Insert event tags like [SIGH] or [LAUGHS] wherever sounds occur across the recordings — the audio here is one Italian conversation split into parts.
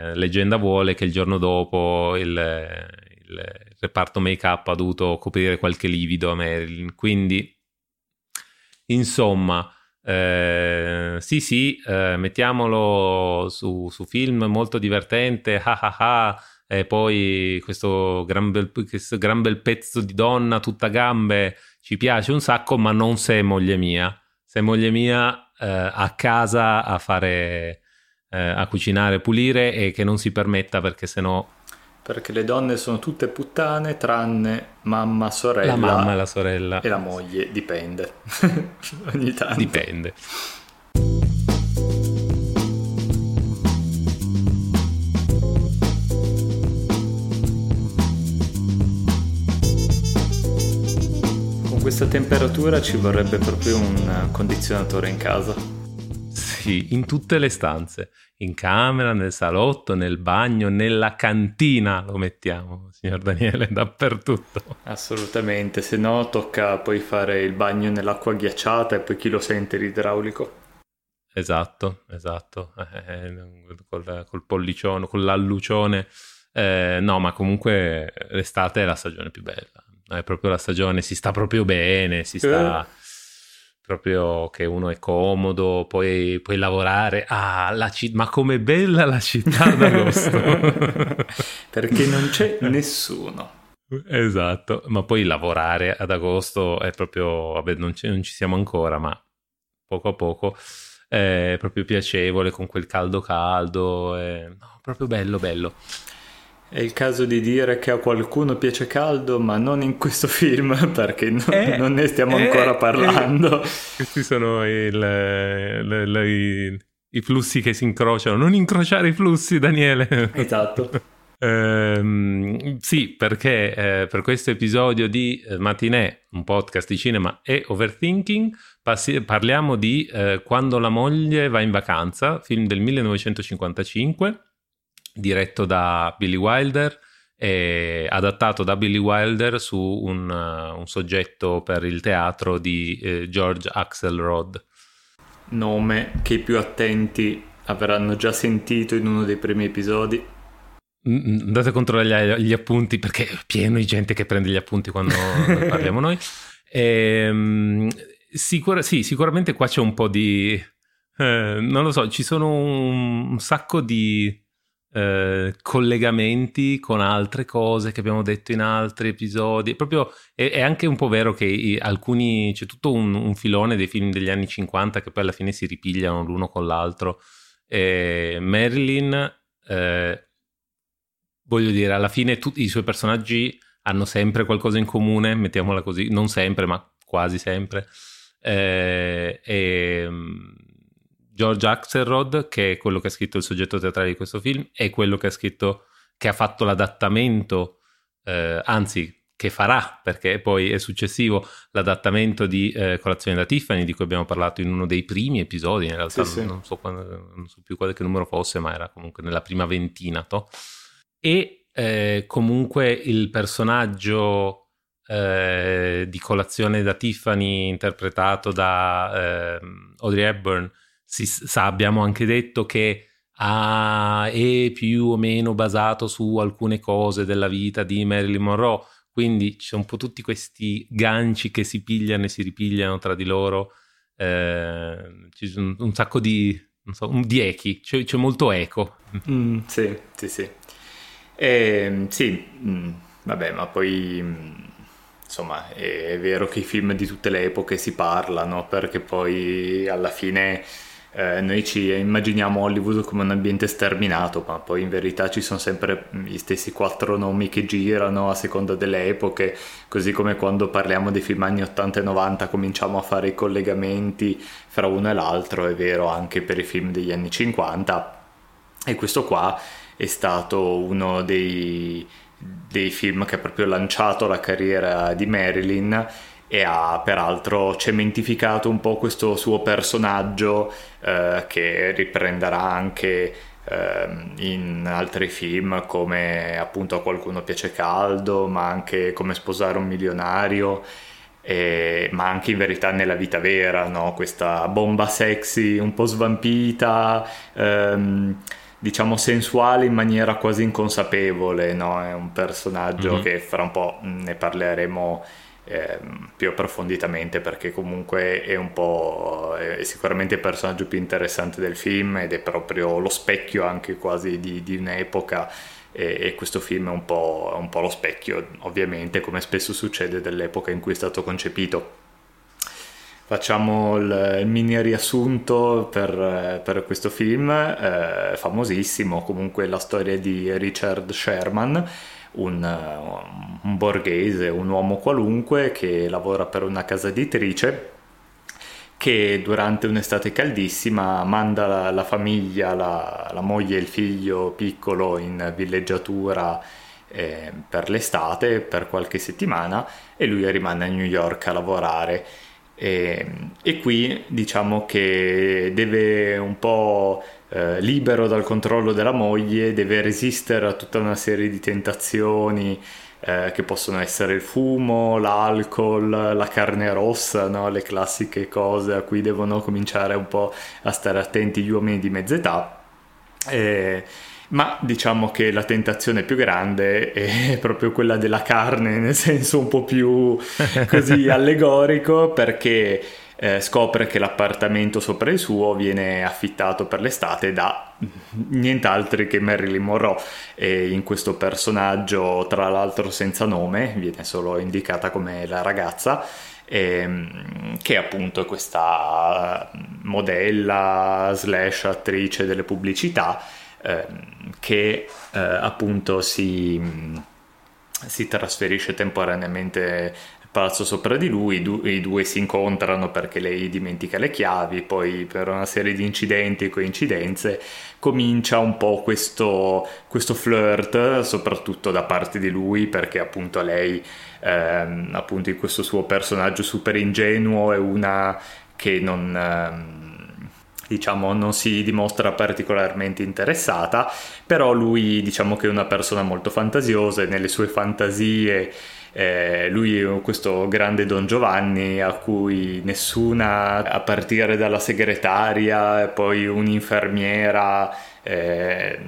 Eh, leggenda vuole che il giorno dopo il, il reparto make-up ha dovuto coprire qualche livido a Marilyn. Quindi, insomma, eh, sì, sì, eh, mettiamolo su, su, film molto divertente, ah ah ah, e poi questo gran, bel, questo gran bel pezzo di donna tutta gambe ci piace un sacco, ma non se è moglie mia. Se è moglie mia eh, a casa a fare, eh, a cucinare, pulire e che non si permetta perché sennò perché le donne sono tutte puttane tranne mamma, sorella. La mamma e la sorella. E la moglie, dipende. [LAUGHS] Ogni tanto. Dipende. Con questa temperatura ci vorrebbe proprio un condizionatore in casa. Sì, in tutte le stanze in camera, nel salotto, nel bagno, nella cantina lo mettiamo, signor Daniele, [LAUGHS] dappertutto. Assolutamente, se no tocca poi fare il bagno nell'acqua ghiacciata e poi chi lo sente l'idraulico. Esatto, esatto, eh, eh col, col, pollicione, con l'allucione. Eh, no, ma comunque l'estate è la stagione più bella, è proprio la stagione, si sta proprio bene, si sta... Eh proprio che uno è comodo, puoi, puoi lavorare. Ah, la città, ma com'è bella la città d'agosto! [LAUGHS] Perché non c'è nessuno. Esatto, ma poi lavorare ad agosto è proprio, vabbè, non, non ci siamo ancora, ma poco a poco è proprio piacevole con quel caldo caldo, è no, proprio bello, bello. È il caso di dire che a qualcuno piace caldo, ma non in questo film, [LAUGHS] perché no, eh, non ne stiamo eh, ancora parlando. Eh. Questi sono il, le, le, i, i, flussi che si incrociano. Non incrociare i flussi, Daniele. Esatto. [LAUGHS] ehm, sì, perché eh, per questo episodio di eh, Matinè, un podcast di cinema e overthinking, passi- parliamo di eh, Quando la moglie va in vacanza, film del 1955 diretto da Billy Wilder e adattato da Billy Wilder su un, uh, un soggetto per il teatro di eh, George Axelrod. Nome che i più attenti avranno già sentito in uno dei primi episodi. Andate a controllare gli appunti perché è pieno di gente che prende gli appunti quando [LAUGHS] parliamo noi. E, um, sicura, sì, sicuramente qua c'è un po' di... Eh, non lo so, ci sono un, un sacco di eh, collegamenti con altre cose che abbiamo detto in altri episodi. Proprio è, è anche un po' vero che i, alcuni c'è tutto un, un, filone dei film degli anni 50 che poi alla fine si ripigliano l'uno con l'altro. E Marilyn, eh, voglio dire, alla fine tutti i suoi personaggi hanno sempre qualcosa in comune, mettiamola così, non sempre, ma quasi sempre. Eh, e George Axelrod, che è quello che ha scritto il soggetto teatrale di questo film, è quello che ha scritto, che ha fatto l'adattamento, eh, anzi che farà, perché poi è successivo l'adattamento di eh, Colazione da Tiffany, di cui abbiamo parlato in uno dei primi episodi, in realtà sì, non, sì. So quando, non, so più quale numero fosse, ma era comunque nella prima ventina. To? E eh, comunque il personaggio eh, di Colazione da Tiffany, interpretato da ehm, Audrey Hepburn, si sa, abbiamo anche detto che ah, è più o meno basato su alcune cose della vita di Marilyn Monroe, quindi ci sono un po' tutti questi ganci che si pigliano e si ripigliano tra di loro, eh, ci sono un sacco di, so, di echi, c'è, c'è, molto eco. Mm, sì, sì, sì. Eh, sì, mm, vabbè, ma poi mm, insomma è, è, vero che i film di tutte le epoche si parlano perché poi alla fine eh, noi ci immaginiamo Hollywood come un ambiente sterminato, ma poi in verità ci sono sempre gli stessi quattro nomi che girano a seconda delle epoche, così come quando parliamo dei film anni 80 e 90 cominciamo a fare i collegamenti fra uno e l'altro, è vero anche per i film degli anni 50. E questo qua è stato uno dei, dei film che ha proprio lanciato la carriera di Marilyn e ha peraltro cementificato un po' questo suo personaggio eh, che riprenderà anche eh, in altri film come appunto a qualcuno piace caldo ma anche come sposare un milionario eh, ma anche in verità nella vita vera no? questa bomba sexy un po' svampita ehm, diciamo sensuale in maniera quasi inconsapevole, no? È un personaggio mm-hmm. che fra un po' ne parleremo eh, più approfonditamente perché comunque è un po' è sicuramente il personaggio più interessante del film ed è proprio lo specchio anche quasi di, di un'epoca e, e, questo film è un, po', un po' lo specchio ovviamente come spesso succede dell'epoca in cui è stato concepito. Facciamo il, il mini riassunto per, per questo film, eh, famosissimo, comunque la storia di Richard Sherman, un, un, borghese, un uomo qualunque che lavora per una casa editrice che durante un'estate caldissima manda la, la famiglia, la, la, moglie e il figlio piccolo in villeggiatura eh, per l'estate, per qualche settimana e lui rimane a New York a lavorare. E, e qui diciamo che deve un po' eh, libero dal controllo della moglie, deve resistere a tutta una serie di tentazioni eh, che possono essere il fumo, l'alcol, la carne rossa, no? le classiche cose a cui devono cominciare un po' a stare attenti gli uomini di mezza età. E, ma diciamo che la tentazione più grande è [LAUGHS] proprio quella della carne, nel senso un po' più [LAUGHS] così allegorico, perché eh, scopre che l'appartamento sopra il suo viene affittato per l'estate da nient'altro che Marilyn Monroe. E in questo personaggio tra l'altro senza nome viene solo indicata come la ragazza ehm, che appunto è questa modella slash attrice delle pubblicità Ehm, che eh, appunto si, si trasferisce temporaneamente palazzo sopra di lui, du- i, due si incontrano perché lei dimentica le chiavi, poi per una serie di incidenti e coincidenze comincia un po' questo, questo flirt, soprattutto da parte di lui, perché appunto lei, ehm, appunto in questo suo personaggio super ingenuo, è una che non... Ehm, diciamo non si dimostra particolarmente interessata, però lui diciamo che è una persona molto fantasiosa e nelle sue fantasie eh, lui è questo grande Don Giovanni a cui nessuna, a partire dalla segretaria poi un'infermiera, eh,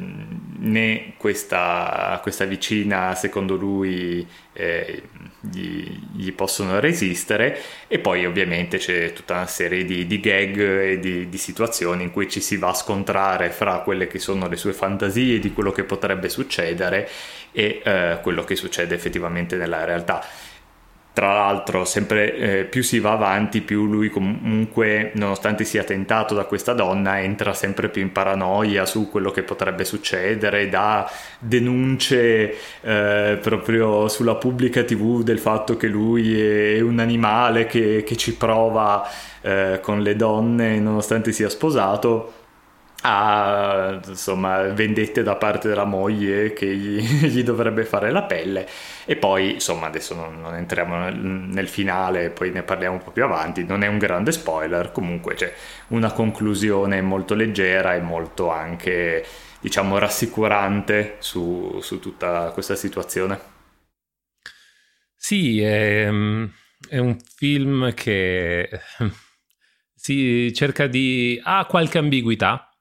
né questa, questa, vicina, secondo lui, eh, gli, gli, possono resistere. E poi ovviamente c'è tutta una serie di, di gag e di, di, situazioni in cui ci si va a scontrare fra quelle che sono le sue fantasie di quello che potrebbe succedere e eh, quello che succede effettivamente nella realtà. Tra l'altro, sempre eh, più si va avanti, più lui comunque, nonostante sia tentato da questa donna, entra sempre più in paranoia su quello che potrebbe succedere, dà denunce eh, proprio sulla pubblica TV del fatto che lui è un animale che, che ci prova eh, con le donne nonostante sia sposato ha insomma vendette da parte della moglie che gli, [LAUGHS] gli, dovrebbe fare la pelle. E poi insomma adesso non, non entriamo nel, nel, finale poi ne parliamo un po' più avanti. Non è un grande spoiler comunque c'è una conclusione molto leggera e molto anche diciamo rassicurante su, su tutta questa situazione. Sì è, è un film che [LAUGHS] si cerca di ha qualche ambiguità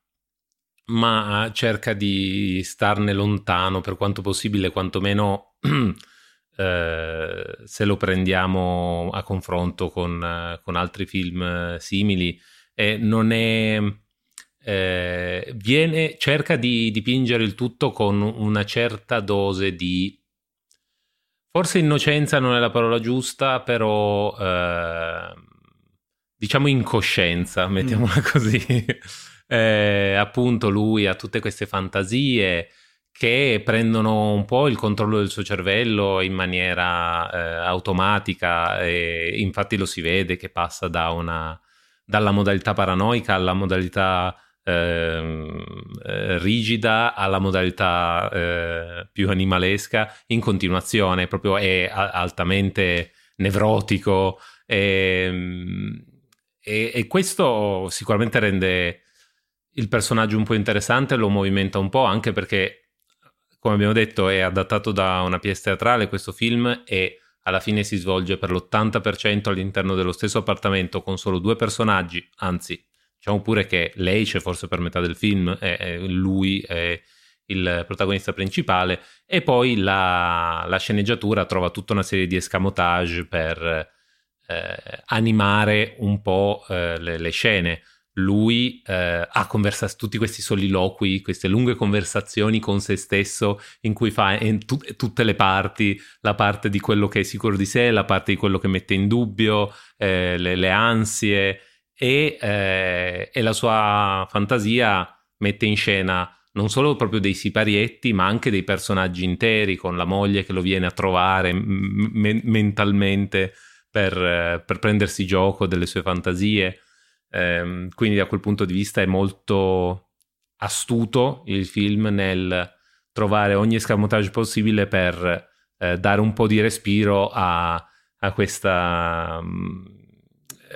ma cerca di starne lontano per quanto possibile, quantomeno [CLEARS THROAT] eh, se lo prendiamo a confronto con, con altri film simili. E non è. Eh, viene, cerca di dipingere il tutto con una certa dose di forse innocenza non è la parola giusta, però eh, diciamo incoscienza, [LAUGHS] mettiamola mm. così eh, appunto lui ha tutte queste fantasie che prendono un po' il controllo del suo cervello in maniera eh, automatica e infatti lo si vede che passa da una, dalla modalità paranoica alla modalità ehm, eh, rigida alla modalità eh, più animalesca in continuazione, proprio è altamente nevrotico e, ehm, e, e questo sicuramente rende il personaggio un po' interessante, lo movimenta un po' anche perché, come abbiamo detto, è adattato da una pièce teatrale questo film e alla fine si svolge per l'80% all'interno dello stesso appartamento con solo due personaggi, anzi Diciamo pure che lei c'è forse per metà del film, e, lui è il protagonista principale, e poi la, la sceneggiatura trova tutta una serie di escamotage per eh, animare un po' eh, le, le, scene. Lui eh, ha conversato tutti questi soliloqui, queste lunghe conversazioni con se stesso in cui fa in tu- tutte le parti, la parte di quello che è sicuro di sé, la parte di quello che mette in dubbio, eh, le, le ansie e, eh, e la sua fantasia mette in scena non solo proprio dei siparietti, ma anche dei personaggi interi, con la moglie che lo viene a trovare m- mentalmente per, eh, per, prendersi gioco delle sue fantasie. Eh, quindi da quel punto di vista è molto astuto il film nel trovare ogni escamotage possibile per eh, dare un po' di respiro a, a questa... Um,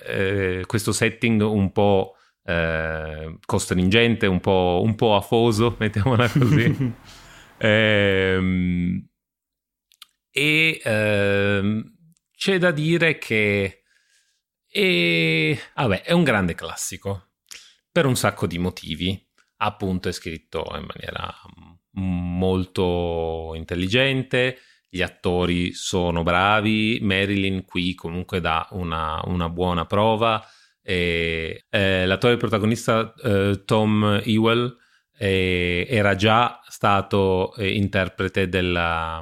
eh, questo setting un po' eh, costringente, un po', un po', afoso, [LAUGHS] mettiamola così. [LAUGHS] eh, e ehm, c'è da dire che è, vabbè, è un grande classico per un sacco di motivi. Appunto, è scritto in maniera molto intelligente gli attori sono bravi, Marilyn qui comunque dà una, una buona prova. E, eh, l'attore protagonista eh, Tom Ewell eh, era già stato eh, interprete della,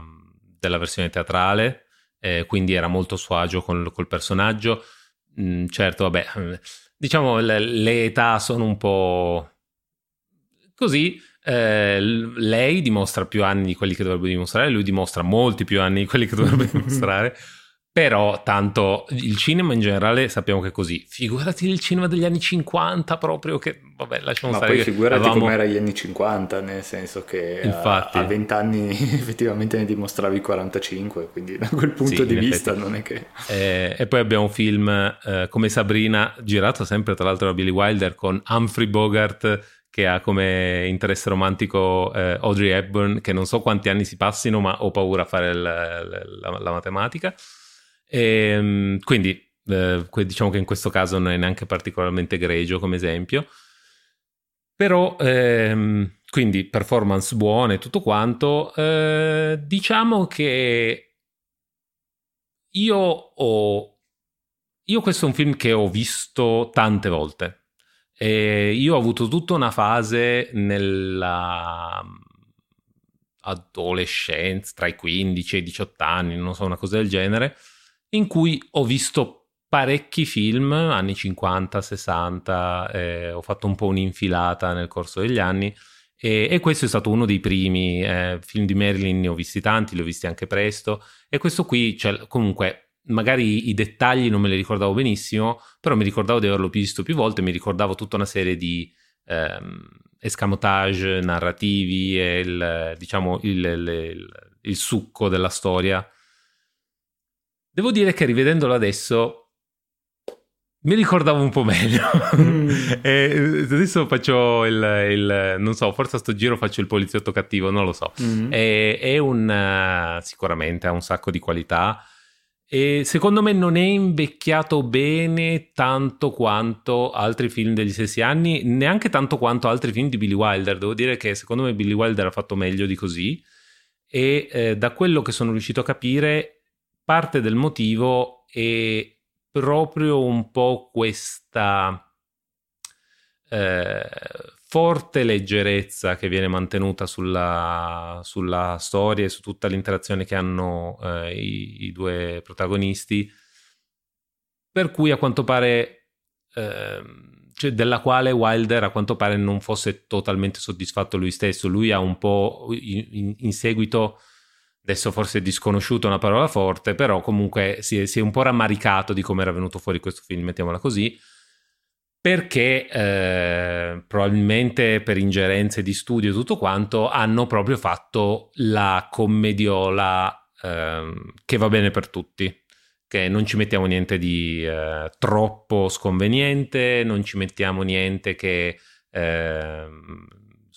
della, versione teatrale, eh, quindi era molto suo agio col, col personaggio. Mm, certo, vabbè, diciamo le, le età sono un po' così, eh, lei dimostra più anni di quelli che dovrebbe dimostrare, lui dimostra molti più anni di quelli che dovrebbe [LAUGHS] dimostrare. Però tanto il cinema in generale sappiamo che è così. Figurati il cinema degli anni 50 proprio che, vabbè, lasciamo Ma stare. Ma poi figurati avevamo... com'era gli anni 50, nel senso che Infatti. a, 20 anni [LAUGHS] effettivamente ne dimostravi 45, quindi da quel punto sì, di vista effetti. non è che... Eh, e poi abbiamo un film eh, come Sabrina, girato sempre tra l'altro da Billy Wilder con Humphrey Bogart che ha come interesse romantico eh, Audrey Hepburn, che non so quanti anni si passino, ma ho paura a fare la, la, la matematica. E, ehm, quindi eh, diciamo che in questo caso non è neanche particolarmente egregio come esempio. Però, ehm, quindi performance buone e tutto quanto. Eh, diciamo che io ho... Io questo è un film che ho visto tante volte e io ho avuto tutta una fase nella mm, adolescenza, tra i 15 e i 18 anni, non so, una cosa del genere, in cui ho visto parecchi film, anni 50, 60, eh, ho fatto un po' un'infilata nel corso degli anni e, e questo è stato uno dei primi eh, film di Marilyn, ne ho visti tanti, li ho visti anche presto e questo qui, cioè, comunque magari i dettagli non me li ricordavo benissimo, però mi ricordavo di averlo visto più volte, mi ricordavo tutta una serie di ehm, escamotage narrativi e il, diciamo il, il, il, succo della storia. Devo dire che rivedendolo adesso mi ricordavo un po' meglio. Mm. [LAUGHS] e adesso faccio il, il, non so, forse a sto giro faccio il poliziotto cattivo, non lo so. Mm. È, è un, sicuramente ha un sacco di qualità e secondo me non è invecchiato bene tanto quanto altri film degli stessi anni, neanche tanto quanto altri film di Billy Wilder. Devo dire che secondo me Billy Wilder ha fatto meglio di così e eh, da quello che sono riuscito a capire parte del motivo è proprio un po' questa eh, forte leggerezza che viene mantenuta sulla, sulla, storia e su tutta l'interazione che hanno eh, i, i, due protagonisti, per cui a quanto pare, eh, cioè della quale Wilder a quanto pare non fosse totalmente soddisfatto lui stesso. Lui ha un po' in, in seguito, adesso forse è disconosciuto una parola forte, però comunque si è, si è un po' rammaricato di come era venuto fuori questo film, mettiamola così perché eh, probabilmente per ingerenze di studio e tutto quanto hanno proprio fatto la commediola eh, che va bene per tutti che non ci mettiamo niente di eh, troppo sconveniente non ci mettiamo niente che ehm,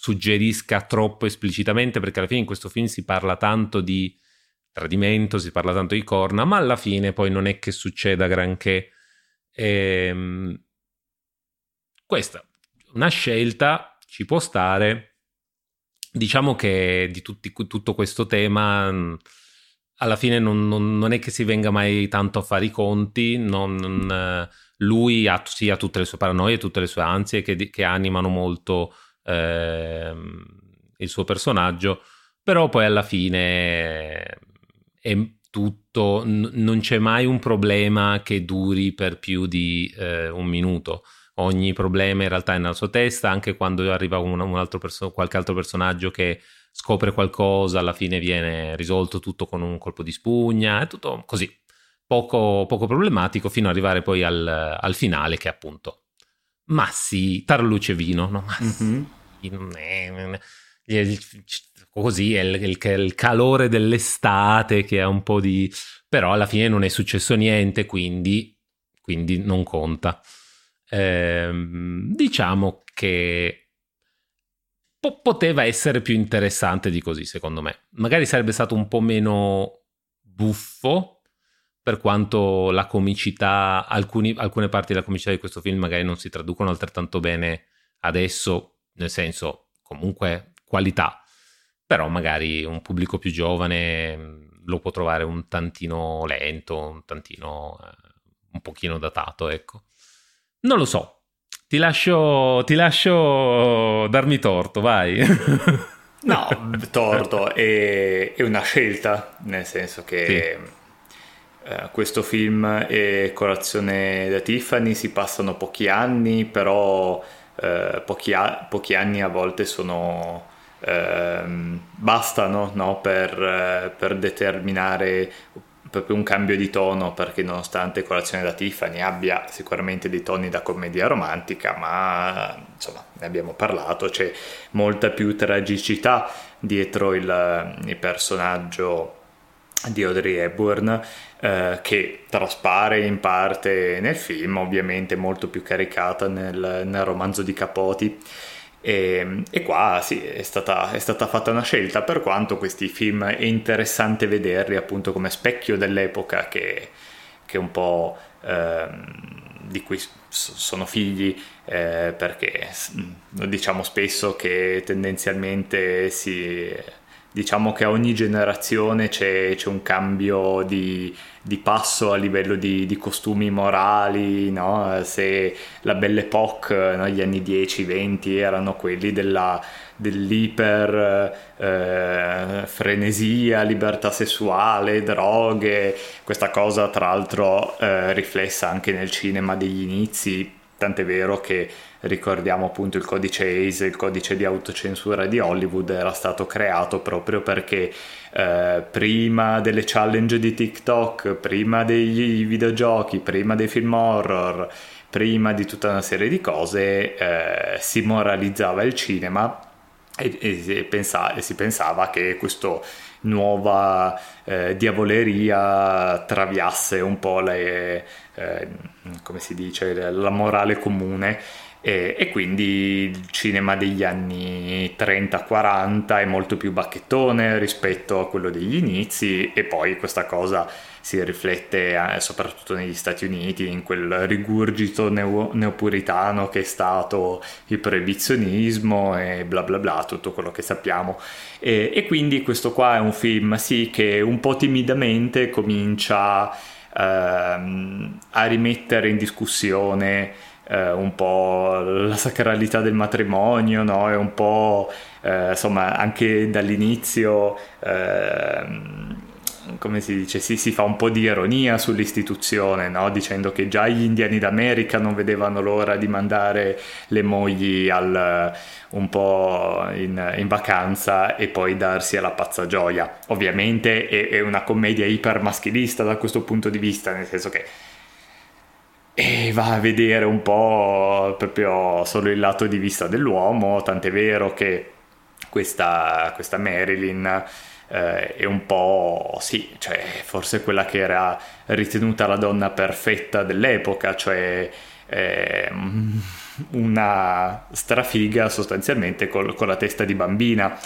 suggerisca troppo esplicitamente perché alla fine in questo film si parla tanto di tradimento si parla tanto di corna ma alla fine poi non è che succeda granché ehm, Questa una scelta ci può stare. Diciamo che di tutti, tutto questo tema mm, alla fine non, non, non, è che si venga mai tanto a fare i conti, non, eh, lui ha, sì, tutte le sue paranoie, tutte le sue ansie che, che animano molto eh, il suo personaggio, però poi alla fine è tutto, n- non c'è mai un problema che duri per più di eh, un minuto. Ogni problema in realtà è nella sua testa, anche quando arriva un, un altro perso- qualche altro personaggio che scopre qualcosa, alla fine viene risolto tutto con un colpo di spugna, è tutto così, poco, poco problematico, fino ad arrivare poi al, al finale che appunto, ma sì, tarluce vino, no? Ma mm-hmm. sì, è, è così è il, il, il, calore dell'estate che ha un po' di... però alla fine non è successo niente, quindi, quindi non conta. Ehm, diciamo che po- poteva essere più interessante di così, secondo me. Magari sarebbe stato un po' meno buffo, per quanto la comicità, alcuni, alcune parti della comicità di questo film magari non si traducono altrettanto bene adesso, nel senso comunque qualità, però magari un pubblico più giovane mm, lo può trovare un tantino lento, un tantino, eh, un pochino datato, ecco. Non lo so, ti lascio, ti lascio darmi torto, vai. no, torto è, è, una scelta, nel senso che... Sì. Uh, questo film e Colazione da Tiffany si passano pochi anni, però uh, pochi, a- pochi, anni a volte sono ehm, bastano no, per, eh, per, determinare proprio un cambio di tono perché nonostante Colazione da Tiffany abbia sicuramente dei toni da commedia romantica ma insomma ne abbiamo parlato c'è molta più tragicità dietro il, il personaggio di Audrey Hepburn eh, che traspare in parte nel film ovviamente molto più caricata nel, nel romanzo di Capote e, e qua sì, è stata, è stata, fatta una scelta, per quanto questi film è interessante vederli appunto come specchio dell'epoca che, che un po' ehm, di cui sono figli, eh, perché diciamo spesso che tendenzialmente si diciamo che a ogni generazione c'è, c'è un cambio di, di, passo a livello di, di costumi morali, no? se la Belle Époque, no? anni 10-20 erano quelli della, dell'iper eh, frenesia, libertà sessuale, droghe, questa cosa tra l'altro eh, riflessa anche nel cinema degli inizi, tant'è vero che ricordiamo appunto il codice ACE, il codice di autocensura di Hollywood era stato creato proprio perché eh, prima delle challenge di TikTok, prima dei videogiochi, prima dei film horror, prima di tutta una serie di cose eh, si moralizzava il cinema e, e, pensa, e si pensava che questa nuova eh, diavoleria traviasse un po' le, eh, come si dice, la morale comune. E, e, quindi il cinema degli anni 30-40 è molto più bacchettone rispetto a quello degli inizi e poi questa cosa si riflette eh, soprattutto negli Stati Uniti in quel rigurgito neo, neopuritano che è stato il proibizionismo e bla bla bla, tutto quello che sappiamo. E, e quindi questo qua è un film, sì, che un po' timidamente comincia ehm, a rimettere in discussione eh, un po' la sacralità del matrimonio, no? E un po' eh, insomma anche dall'inizio eh, come si dice, si, si, fa un po' di ironia sull'istituzione, no? dicendo che già gli indiani d'America non vedevano l'ora di mandare le mogli al, un po' in, in, vacanza e poi darsi alla pazza gioia. Ovviamente è, è una commedia ipermaschilista da questo punto di vista, nel senso che e va a vedere un po' proprio solo il lato di vista dell'uomo, tant'è vero che questa, questa Marilyn eh, è un po', sì, cioè forse quella che era ritenuta la donna perfetta dell'epoca, cioè eh, una strafiga sostanzialmente col, con la testa di bambina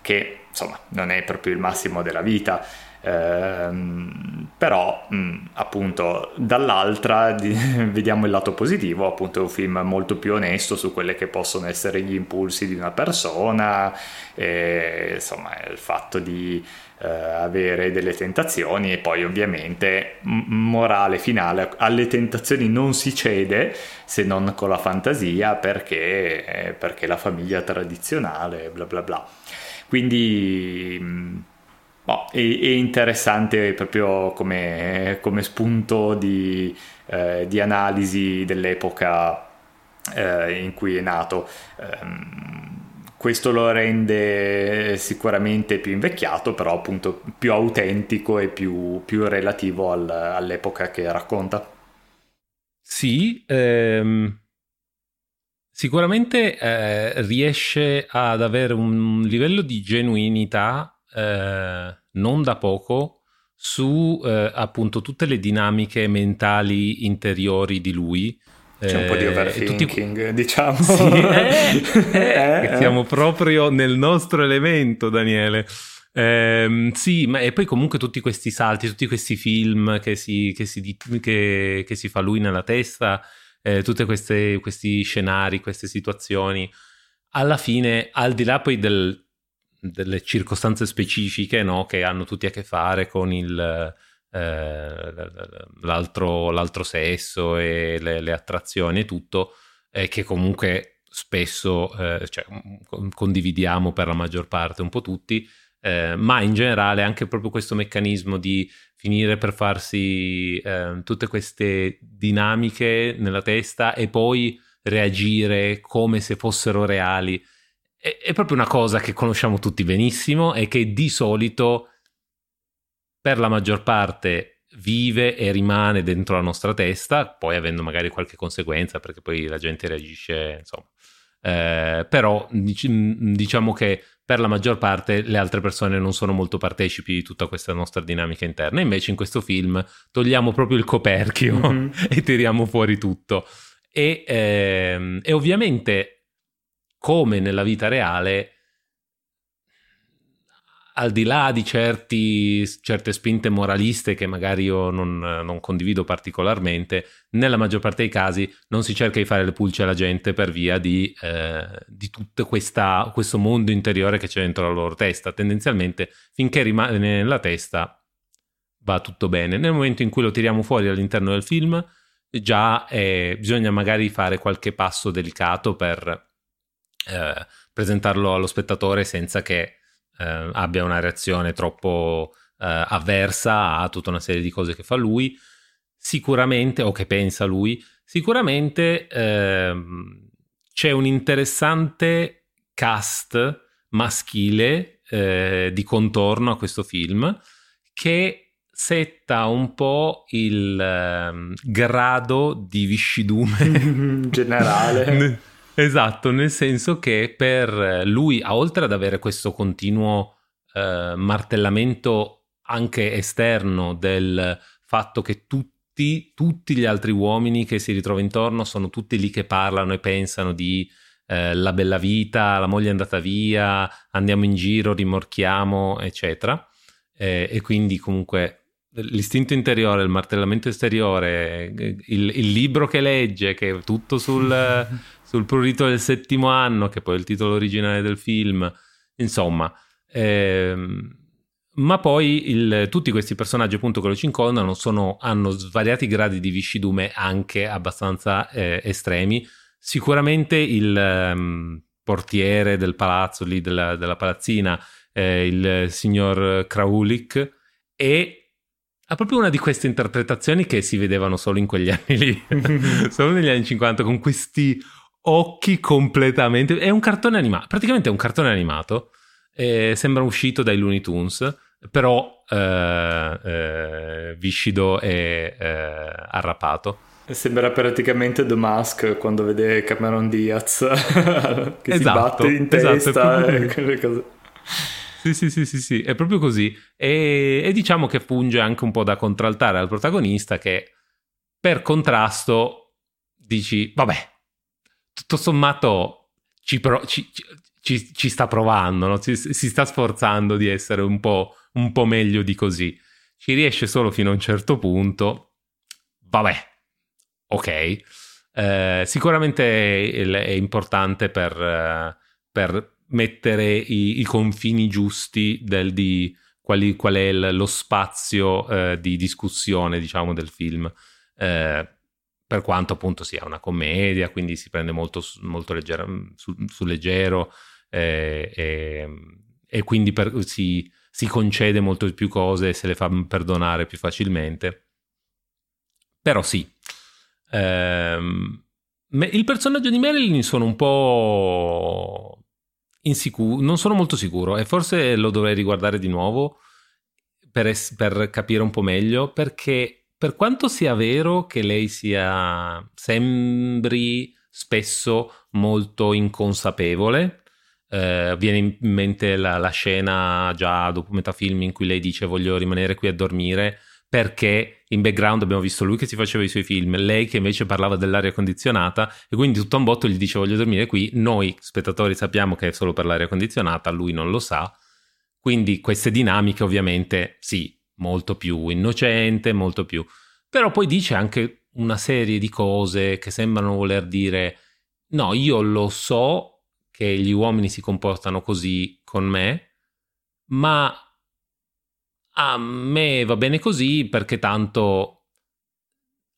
che insomma non è proprio il massimo della vita. Ehm, però mh, appunto dall'altra di, [LAUGHS] vediamo il lato positivo appunto è un film molto più onesto su quelli che possono essere gli impulsi di una persona e, insomma il fatto di eh, avere delle tentazioni e poi ovviamente morale finale alle tentazioni non si cede se non con la fantasia perché, eh, perché la famiglia tradizionale bla bla bla. Quindi mh, boh, è, è, interessante proprio come, come spunto di, eh, di, analisi dell'epoca eh, in cui è nato. Um, questo lo rende sicuramente più invecchiato, però appunto più autentico e più, più relativo al, all'epoca che racconta. Sì, ehm, sicuramente eh, riesce ad avere un livello di genuinità eh, non da poco su eh, appunto tutte le dinamiche mentali interiori di lui. C'è un po' di eh, overthinking, tutti... diciamo. Sì, [LAUGHS] eh, siamo proprio nel nostro elemento, Daniele. Eh, sì, ma e poi comunque tutti questi salti, tutti questi film che si, che si, che, che si fa lui nella testa, eh, tutti questi scenari, queste situazioni, alla fine, al di là poi del, delle circostanze specifiche no? che hanno tutti a che fare con il, eh, l'altro, l'altro, sesso e le, le, attrazioni e tutto, e che comunque spesso eh, cioè, condividiamo per la maggior parte un po' tutti, eh, ma in generale anche proprio questo meccanismo di finire per farsi eh, tutte queste dinamiche nella testa e poi reagire come se fossero reali è, è proprio una cosa che conosciamo tutti benissimo e che di solito per la maggior parte vive e rimane dentro la nostra testa, poi avendo magari qualche conseguenza perché poi la gente reagisce, insomma. Eh, però diciamo che per la maggior parte le altre persone non sono molto partecipi di tutta questa nostra dinamica interna. Invece in questo film togliamo proprio il coperchio mm-hmm. [LAUGHS] e tiriamo fuori tutto. E, ehm, e ovviamente come nella vita reale, al di là di certi, certe spinte moraliste che magari io non, non, condivido particolarmente, nella maggior parte dei casi non si cerca di fare le pulce alla gente per via di, eh, di tutto questa, questo mondo interiore che c'è dentro la loro testa. Tendenzialmente, finché rimane nella testa, va tutto bene. Nel momento in cui lo tiriamo fuori all'interno del film, già eh, bisogna magari fare qualche passo delicato per eh, presentarlo allo spettatore senza che eh, abbia una reazione troppo eh, avversa a tutta una serie di cose che fa lui, sicuramente, o che pensa lui, sicuramente ehm, c'è un interessante cast maschile eh, di contorno a questo film che setta un po' il eh, grado di viscidume [LAUGHS] generale [LAUGHS] Esatto, nel senso che per lui, oltre ad avere questo continuo eh, martellamento anche esterno del fatto che tutti, tutti, gli altri uomini che si ritrova intorno sono tutti lì che parlano e pensano di eh, la bella vita, la moglie è andata via, andiamo in giro, rimorchiamo, eccetera. Eh, e quindi comunque l'istinto interiore, il martellamento esteriore, il, il libro che legge, che è tutto sul [LAUGHS] sul prurito del settimo anno, che poi è il titolo originale del film, insomma. Ehm, ma poi il, tutti questi personaggi appunto che lo circondano sono, hanno svariati gradi di viscidume anche abbastanza eh, estremi. Sicuramente il um, portiere del palazzo lì della, della palazzina, eh, il signor Kraulik, e ha proprio una di queste interpretazioni che si vedevano solo in quegli anni lì, [LAUGHS] solo negli anni 50, con questi occhi completamente... È un cartone animato, praticamente è un cartone animato, eh, sembra uscito dai Looney Tunes, però eh, eh, viscido e eh, arrapato. Sembra praticamente The Mask quando vede Cameron Diaz [LAUGHS] che esatto, si batte in esatto, testa e cose. Sì, sì, sì, sì, sì, è proprio così. E, e diciamo che funge anche un po' da contraltare al protagonista che per contrasto dici, vabbè, tutto sommato ci, pro- ci, ci, ci sta provando, no? si, si, sta sforzando di essere un po', un po' meglio di così. Ci riesce solo fino a un certo punto. Vabbè, ok. Eh, sicuramente è, è, importante per, per mettere i, i, confini giusti del, di quali, qual è lo spazio eh, di discussione, diciamo, del film. Eh, per quanto appunto sia una commedia, quindi si prende molto, molto leggero, su, su leggero eh, e, e, quindi per, si, si, concede molto più cose e se le fa perdonare più facilmente. Però sì, ehm, il personaggio di Marilyn sono un po' insicuro, non sono molto sicuro e forse lo dovrei riguardare di nuovo per, es- per capire un po' meglio perché per quanto sia vero che lei sia sembri spesso molto inconsapevole, eh, viene in mente la, la, scena già dopo metà film in cui lei dice voglio rimanere qui a dormire perché in background abbiamo visto lui che si faceva i suoi film, lei che invece parlava dell'aria condizionata e quindi tutto un botto gli dice voglio dormire qui, noi spettatori sappiamo che è solo per l'aria condizionata, lui non lo sa, quindi queste dinamiche ovviamente sì, molto più innocente, molto più... Però poi dice anche una serie di cose che sembrano voler dire no, io lo so che gli uomini si comportano così con me, ma a me va bene così perché tanto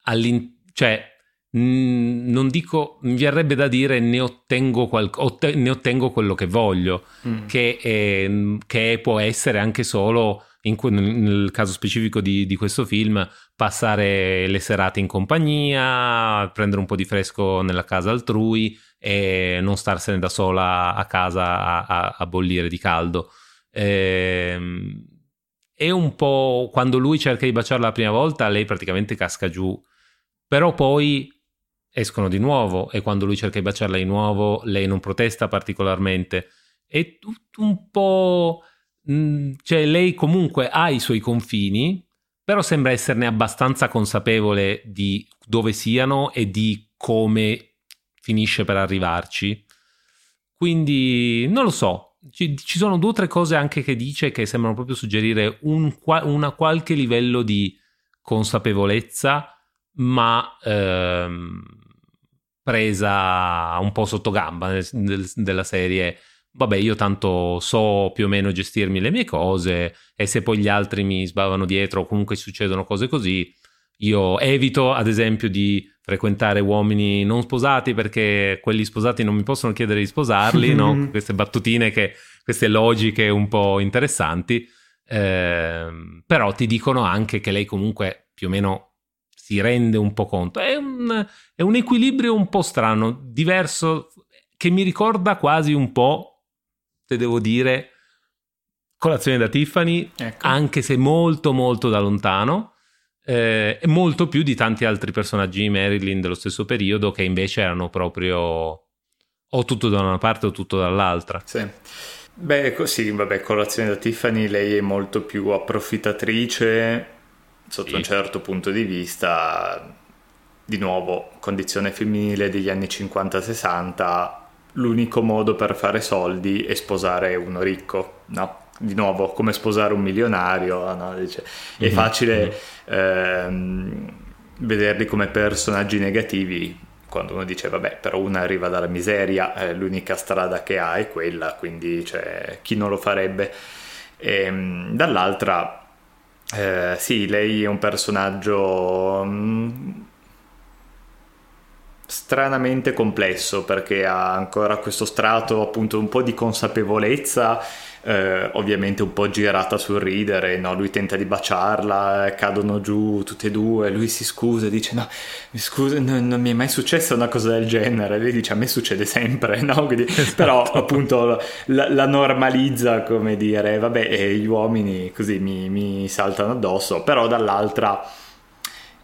all'in- cioè non dico mi verrebbe da dire ne ottengo, qual- otte- ne ottengo quello che voglio mm. che, è, che può essere anche solo in, nel caso specifico di, di, questo film, passare le serate in compagnia, prendere un po' di fresco nella casa altrui e non starsene da sola a casa a, a, a bollire di caldo. Ehm, è un po' quando lui cerca di baciarla la prima volta, lei praticamente casca giù, però poi escono di nuovo e quando lui cerca di baciarla di nuovo, lei non protesta particolarmente. È tutto un po' Mm, cioè lei comunque ha i suoi confini, però sembra esserne abbastanza consapevole di dove siano e di come finisce per arrivarci. Quindi non lo so, ci, ci sono due o tre cose anche che dice che sembrano proprio suggerire un, una qualche livello di consapevolezza, ma ehm, presa un po' sotto gamba nel, nel, della serie vabbè, io tanto so più o meno gestirmi le mie cose e se poi gli altri mi sbavano dietro o comunque succedono cose così, io evito ad esempio di frequentare uomini non sposati perché quelli sposati non mi possono chiedere di sposarli, no? [LAUGHS] queste battutine, che, queste logiche un po' interessanti, eh, però ti dicono anche che lei comunque più o meno si rende un po' conto. È un, è un equilibrio un po' strano, diverso, che mi ricorda quasi un po' te devo dire, colazione da Tiffany, ecco. anche se molto molto da lontano, eh, e molto più di tanti altri personaggi di Marilyn dello stesso periodo che invece erano proprio o tutto da una parte o tutto dall'altra. Sì. Beh, sì, vabbè, colazione da Tiffany, lei è molto più approfittatrice sotto sì. un certo punto di vista. Di nuovo, condizione femminile degli anni 50-60, l'unico modo per fare soldi è sposare uno ricco, no? Di nuovo, come sposare un milionario, no? Dice, è mm-hmm. facile ehm, vederli come personaggi negativi quando uno dice vabbè però una arriva dalla miseria eh, l'unica strada che ha è quella quindi cioè, chi non lo farebbe e, ehm, dall'altra eh, sì lei è un personaggio mh, mm, stranamente complesso perché ha ancora questo strato appunto un po' di consapevolezza eh, ovviamente un po' girata sul ridere no? lui tenta di baciarla cadono giù tutte e due lui si scusa dice no scusa non, non mi è mai successa una cosa del genere lei dice a me succede sempre [LAUGHS] no? Quindi, esatto. però appunto la, la, normalizza come dire vabbè gli uomini così mi, mi saltano addosso però dall'altra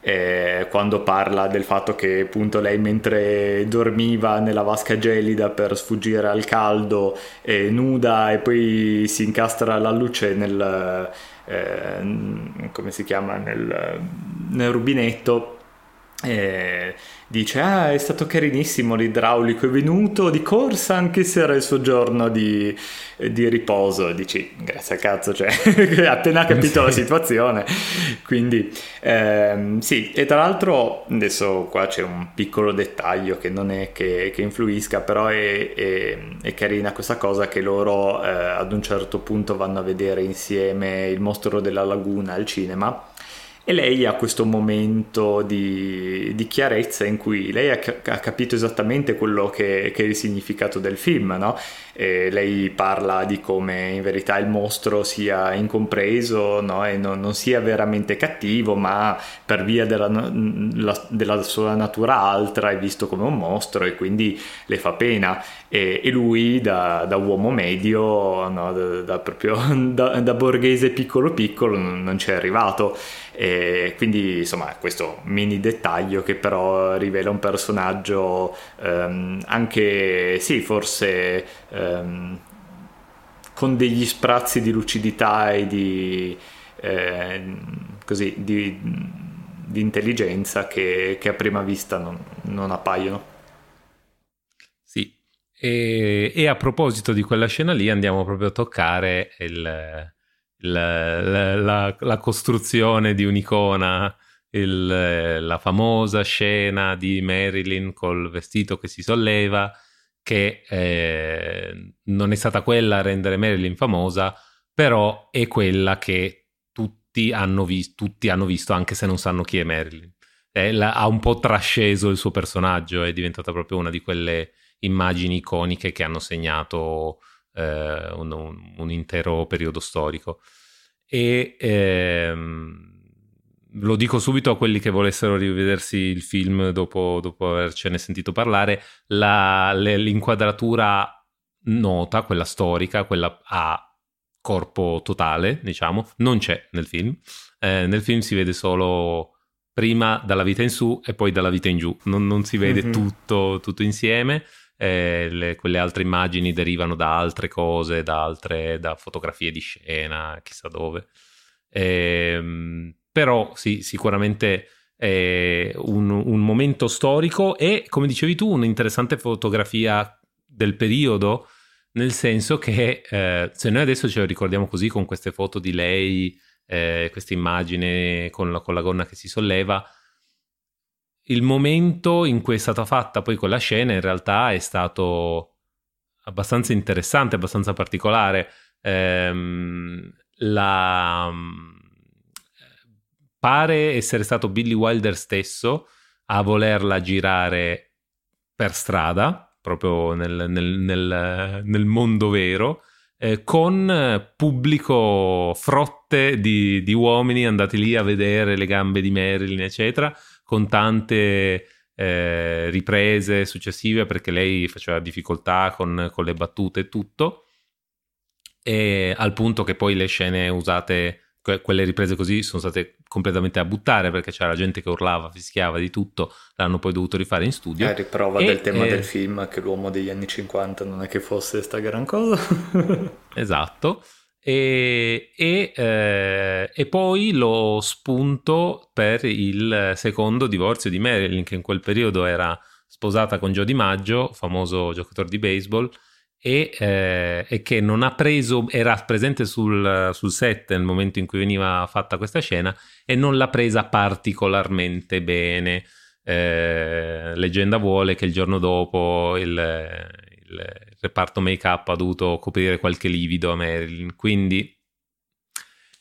eh, quando parla del fatto che appunto lei mentre dormiva nella vasca gelida per sfuggire al caldo è nuda e poi si incastra la luce nel, eh, come si chiama, nel, nel rubinetto eh, dice ah è stato carinissimo l'idraulico è venuto di corsa anche se era il suo giorno di, di riposo. Dici grazie a cazzo cioè [LAUGHS] appena capito la situazione. Quindi ehm, sì e tra l'altro adesso qua c'è un piccolo dettaglio che non è che, che influisca però è, è, è, carina questa cosa che loro eh, ad un certo punto vanno a vedere insieme il mostro della laguna al cinema e lei ha questo momento di, di chiarezza in cui lei ha, ha capito esattamente quello che, che, è il significato del film, no? E lei parla di come in verità il mostro sia incompreso no? e non, non, sia veramente cattivo, ma per via della, la, della, sua natura altra è visto come un mostro e quindi le fa pena. E, e lui, da, da, uomo medio, no? da, da, proprio, [LAUGHS] da, borghese piccolo piccolo, non, ci è arrivato. E quindi insomma questo mini dettaglio che però rivela un personaggio ehm, anche sì forse ehm, con degli sprazzi di lucidità e di, eh, così, di, di intelligenza che, che, a prima vista non, non appaiono. Sì, e, e, a proposito di quella scena lì andiamo proprio a toccare il, la, la, la costruzione di un'icona, il, la famosa scena di Marilyn col vestito che si solleva, che eh, non è stata quella a rendere Marilyn famosa, però è quella che tutti hanno, vis- tutti hanno visto, anche se non sanno chi è Marilyn. Eh, la, ha un po' trasceso il suo personaggio, è diventata proprio una di quelle immagini iconiche che hanno segnato eh, un, un, un, intero periodo storico. E ehm, lo dico subito a quelli che volessero rivedersi il film dopo, dopo avercene sentito parlare, la, le, l'inquadratura nota, quella storica, quella a corpo totale, diciamo, non c'è nel film. Eh, nel film si vede solo prima dalla vita in su e poi dalla vita in giù, non, non si vede mm-hmm. tutto, tutto insieme eh, le, quelle altre immagini derivano da altre cose, da altre da fotografie di scena, chissà dove. Eh, però sì, sicuramente un, un, momento storico e, come dicevi tu, un'interessante fotografia del periodo, nel senso che eh, se noi adesso ce lo ricordiamo così con queste foto di lei, eh, questa immagine con la, con la gonna che si solleva, il momento in cui è stata fatta poi quella scena in realtà è stato abbastanza interessante, abbastanza particolare. Ehm, la... Pare essere stato Billy Wilder stesso a volerla girare per strada, proprio nel, nel, nel, nel mondo vero, eh, con pubblico frotte di, di uomini andati lì a vedere le gambe di Marilyn, eccetera con tante eh, riprese successive perché lei faceva difficoltà con, con, le battute e tutto, e al punto che poi le scene usate, que- quelle riprese così, sono state completamente a buttare perché c'era gente che urlava, fischiava di tutto, l'hanno poi dovuto rifare in studio. È riprova e, del tema eh, del film che l'uomo degli anni 50 non è che fosse sta gran cosa. [LAUGHS] esatto. E, e, eh, e, poi lo spunto per il secondo divorzio di Marilyn, che in quel periodo era sposata con Joe DiMaggio, famoso giocatore di baseball, e, eh, e che non ha preso, era presente sul, sul, set nel momento in cui veniva fatta questa scena e non l'ha presa particolarmente bene. Eh, leggenda vuole che il giorno dopo il, il reparto make-up ha dovuto coprire qualche livido a Marilyn. Quindi,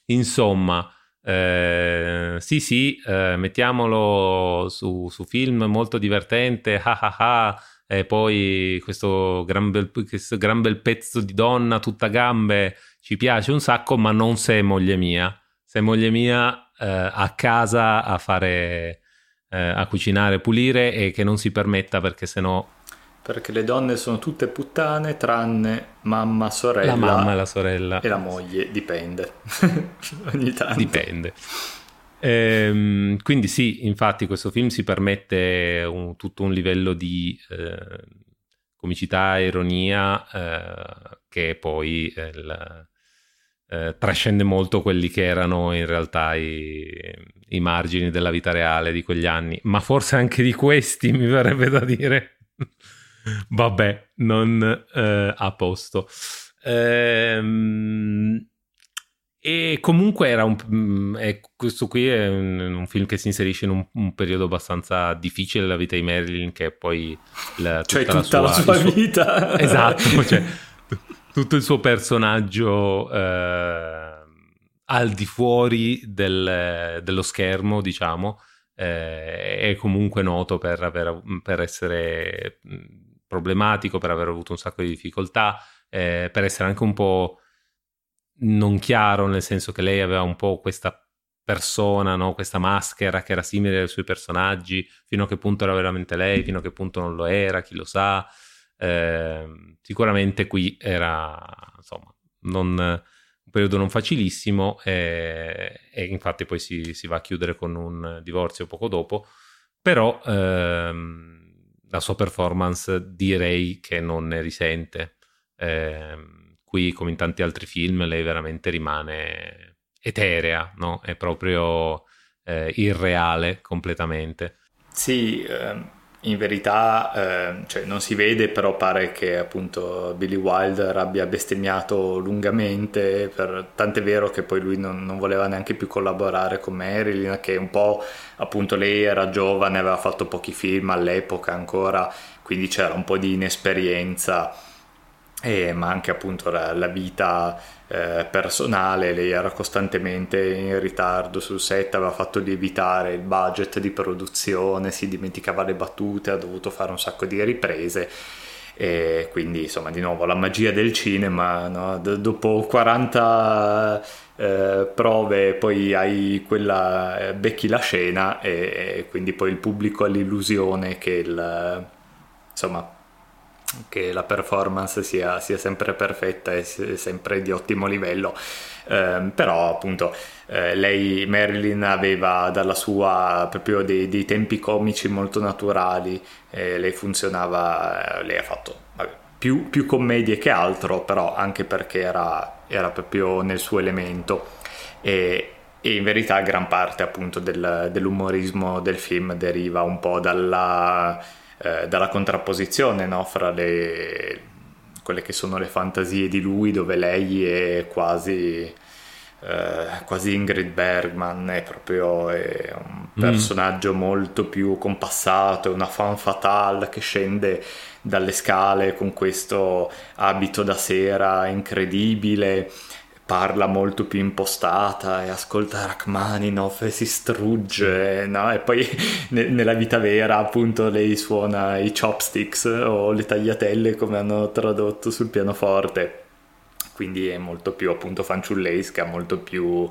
insomma, eh, sì, sì, eh, mettiamolo su, su, film molto divertente, ah ah ah, e poi questo gran, bel, questo gran bel pezzo di donna tutta gambe ci piace un sacco, ma non se è moglie mia. Se è moglie mia eh, a casa a fare, eh, a cucinare, pulire e che non si permetta perché sennò perché le donne sono tutte puttane tranne mamma, sorella. La mamma e la sorella. E la moglie, dipende. [LAUGHS] Ogni tanto. Dipende. Ehm, quindi sì, infatti questo film si permette un, tutto un livello di eh, comicità, ironia, eh, che poi eh, trascende molto quelli che erano in realtà i, i margini della vita reale di quegli anni, ma forse anche di questi [LAUGHS] mi verrebbe da dire. Vabbè, non eh, a posto. Ehm, e comunque era un, mm, questo qui è un, un, film che si inserisce in un, un, periodo abbastanza difficile della vita di Marilyn, che è poi la, cioè tutta, tutta la sua, la sua suo, vita. Esatto, [LAUGHS] cioè, tutto il suo personaggio eh, al di fuori del, dello schermo, diciamo, eh, è comunque noto per, aver, per essere mm, problematico, per aver avuto un sacco di difficoltà, eh, per essere anche un po' non chiaro, nel senso che lei aveva un po' questa persona, no? questa maschera che era simile ai suoi personaggi, fino a che punto era veramente lei, fino a che punto non lo era, chi lo sa. Eh, sicuramente qui era insomma non, un periodo non facilissimo e, e infatti poi si, si, va a chiudere con un divorzio poco dopo, però ehm, la sua performance direi che non ne risente. Eh, qui, come in tanti altri film, lei veramente rimane eterea, no? È proprio eh, irreale completamente. Sì, eh, in verità eh, cioè, non si vede, però pare che appunto Billy Wilder abbia bestemmiato lungamente, per, tant'è vero che poi lui non, non, voleva neanche più collaborare con Marilyn, che un po' appunto lei era giovane, aveva fatto pochi film all'epoca ancora, quindi c'era un po' di inesperienza eh, ma anche appunto la, la vita eh, personale, lei era costantemente in ritardo sul set, aveva fatto lievitare il budget di produzione, si dimenticava le battute, ha dovuto fare un sacco di riprese e quindi insomma di nuovo la magia del cinema, no? D- dopo 40 eh, prove poi hai quella, eh, becchi la scena e, e, quindi poi il pubblico ha l'illusione che il, insomma che la performance sia, sia sempre perfetta e sempre di ottimo livello. Eh, però appunto eh, lei Marilyn aveva dalla sua proprio dei, dei tempi comici molto naturali eh, lei funzionava lei ha fatto vabbè, più, più, commedie che altro però anche perché era, era proprio nel suo elemento e, e, in verità gran parte appunto del, dell'umorismo del film deriva un po' dalla eh, dalla contrapposizione no? fra le, quelle che sono le fantasie di lui, dove lei è quasi, eh, quasi Ingrid Bergman, è proprio è un mm. personaggio mm. molto più compassato, è una fan fatale che scende dalle scale con questo abito da sera incredibile parla molto più impostata e ascolta Rachmaninoff e si strugge, no? E poi [LAUGHS] ne- nella vita vera appunto lei suona i chopsticks o le tagliatelle come hanno tradotto sul pianoforte. Quindi è molto più appunto fanciullesca, molto più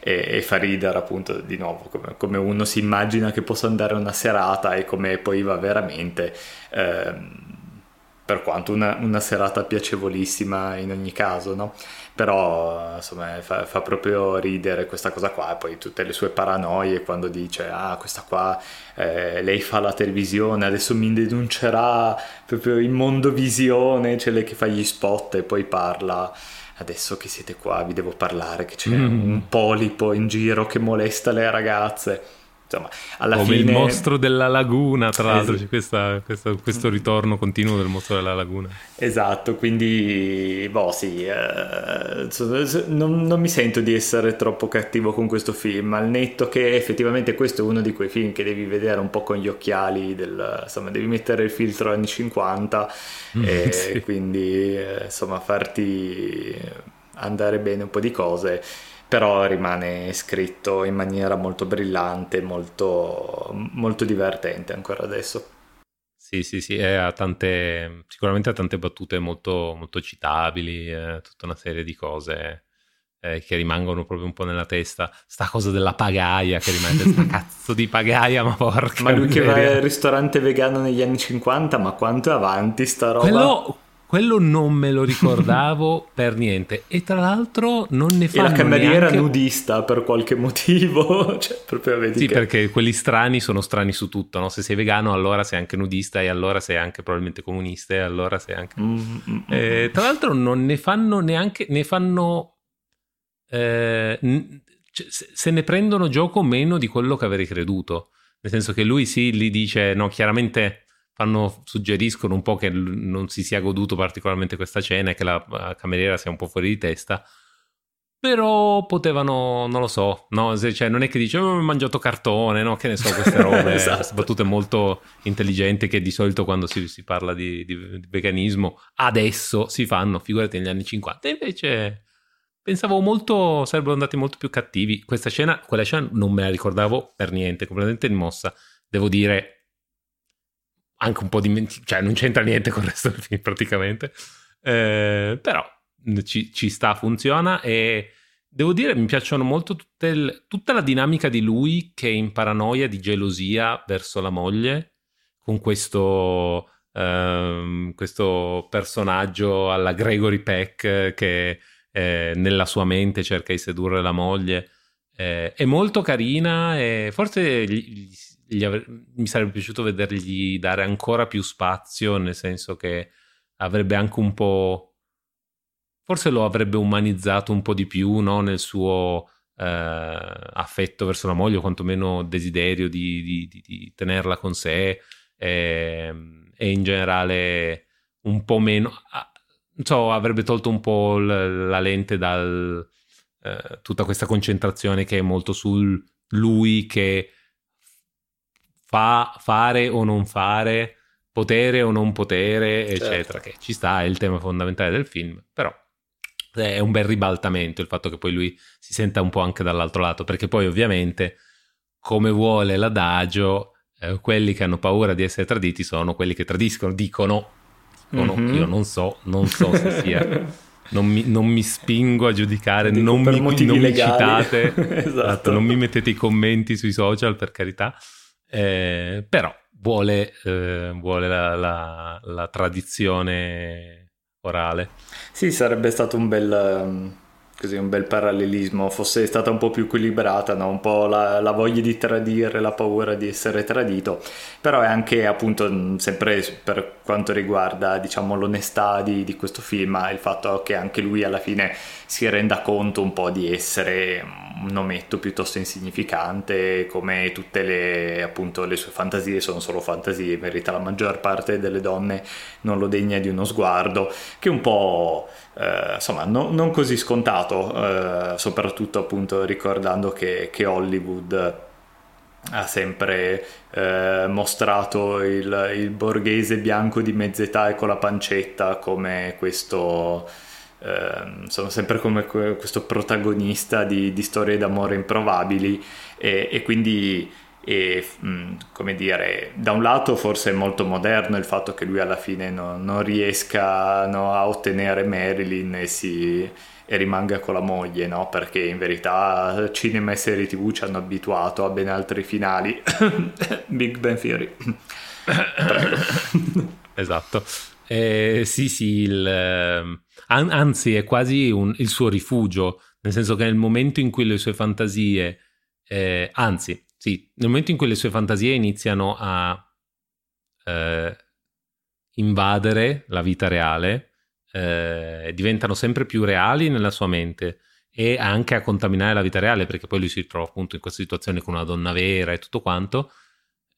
e, e fa ridere appunto di nuovo come, come, uno si immagina che possa andare una serata e come poi va veramente. Ehm, per quanto una, una, serata piacevolissima in ogni caso, no? Però insomma fa, fa, proprio ridere questa cosa qua e poi tutte le sue paranoie quando dice ah questa qua eh, lei fa la televisione, adesso mi denuncerà proprio in mondovisione, c'è lei che fa gli spot e poi parla adesso che siete qua vi devo parlare che c'è mm. un polipo in giro che molesta le ragazze insomma, alla Come fine... il mostro della laguna, tra l'altro, c'è questa, questa, questo ritorno continuo del mostro della laguna. Esatto, quindi, boh, sì, eh, non, non, mi sento di essere troppo cattivo con questo film, al netto che effettivamente questo è uno di quei film che devi vedere un po' con gli occhiali, del, insomma, devi mettere il filtro anni 50 mm, e [LAUGHS] sì. quindi, eh, insomma, farti andare bene un po' di cose però rimane scritto in maniera molto brillante, molto, molto divertente ancora adesso. Sì, sì, sì, ha tante, sicuramente ha tante battute molto, molto citabili, eh, tutta una serie di cose eh, che rimangono proprio un po' nella testa. Sta cosa della pagaia che rimane, sta [LAUGHS] cazzo di pagaia, ma porca Ma lui miseria. che va al ristorante vegano negli anni 50, ma quanto è avanti sta roba? Quello, quello non me lo ricordavo [LAUGHS] per niente. E tra l'altro non ne fanno E la cameriera neanche... nudista per qualche motivo. [LAUGHS] cioè, proprio vedi sì, che... perché quelli strani sono strani su tutto, no? Se sei vegano allora sei anche nudista e allora sei anche probabilmente comunista e allora sei anche... Mm, mm, mm eh, tra l'altro non ne fanno neanche... Ne fanno... Eh, cioè, se ne prendono gioco meno di quello che avrei creduto. Nel senso che lui sì, gli dice, no, chiaramente fanno, suggeriscono un po' che non si sia goduto particolarmente questa cena e che la cameriera sia un po' fuori di testa. Però potevano, non lo so, no? cioè, non è che dice oh, ho mangiato cartone, no? Che ne so, queste [LAUGHS] robe, esatto. battute molto intelligenti che di solito quando si, si parla di, di, di, veganismo adesso si fanno, figurati negli anni 50. E invece pensavo molto, sarebbero andati molto più cattivi. Questa scena, quella scena non me la ricordavo per niente, completamente rimossa. Devo dire, anche un po' dimenticato, cioè non c'entra niente con il resto del film praticamente. Eh, però ci, ci, sta, funziona e devo dire mi piacciono molto il, tutta la dinamica di lui che è in paranoia di gelosia verso la moglie con questo, um, questo personaggio alla Gregory Peck che eh, nella sua mente cerca di sedurre la moglie. Eh, è molto carina e forse gli, avre- mi sarebbe piaciuto vedergli dare ancora più spazio, nel senso che avrebbe anche un po' forse lo avrebbe umanizzato un po' di più no? nel suo eh, affetto verso la moglie, o quantomeno desiderio di, di, di, di tenerla con sé e, ehm, e, in generale un po' meno... So, avrebbe tolto un po' l- la lente da eh, tutta questa concentrazione che è molto sul lui che fa fare o non fare, potere o non potere, certo. eccetera, che ci sta, è il tema fondamentale del film, però è un bel ribaltamento il fatto che poi lui si senta un po' anche dall'altro lato, perché poi ovviamente, come vuole l'adagio, eh, quelli che hanno paura di essere traditi sono quelli che tradiscono, dicono, dicono mm-hmm. io non so, non so se sia... [LAUGHS] Non mi, non mi, spingo a giudicare, Dico non, mi, non mi, citate, [LAUGHS] esatto. esatto. non mi mettete i commenti sui social per carità, eh, però vuole, eh, vuole la, la, la tradizione orale. Sì, sarebbe stato un bel, um, così, un bel parallelismo, fosse stata un po' più equilibrata, no? un po' la, la, voglia di tradire, la paura di essere tradito, però è anche appunto mm, sempre per quanto riguarda diciamo l'onestà di, di questo film, il fatto che anche lui alla fine si renda conto un po' di essere un ometto piuttosto insignificante, come tutte le, appunto, le sue fantasie sono solo fantasie, merita la maggior parte delle donne non lo degna di uno sguardo, che un po' eh, insomma no, non così scontato, eh, soprattutto appunto ricordando che, che Hollywood ha sempre eh, mostrato il, il, borghese bianco di mezz'età e con la pancetta come questo eh, sempre come questo protagonista di, di storie d'amore improbabili. E, e quindi e mm, come dire da un lato forse è molto moderno il fatto che lui alla fine no, non riesca no, a ottenere Marilyn e, si, e rimanga con la moglie no? perché in verità cinema e serie tv ci hanno abituato a ben altri finali. [COUGHS] Big Ben Theory. [COUGHS] Esatto. Eh, sì sì il, ehm, anzi è quasi un, il suo rifugio nel senso che nel momento in cui le sue fantasie eh, anzi sì, nel momento in cui le sue fantasie iniziano a eh, invadere la vita reale, eh, diventano sempre più reali nella sua mente e anche a contaminare la vita reale, perché poi lui si trova appunto in questa situazione con una donna vera e tutto quanto,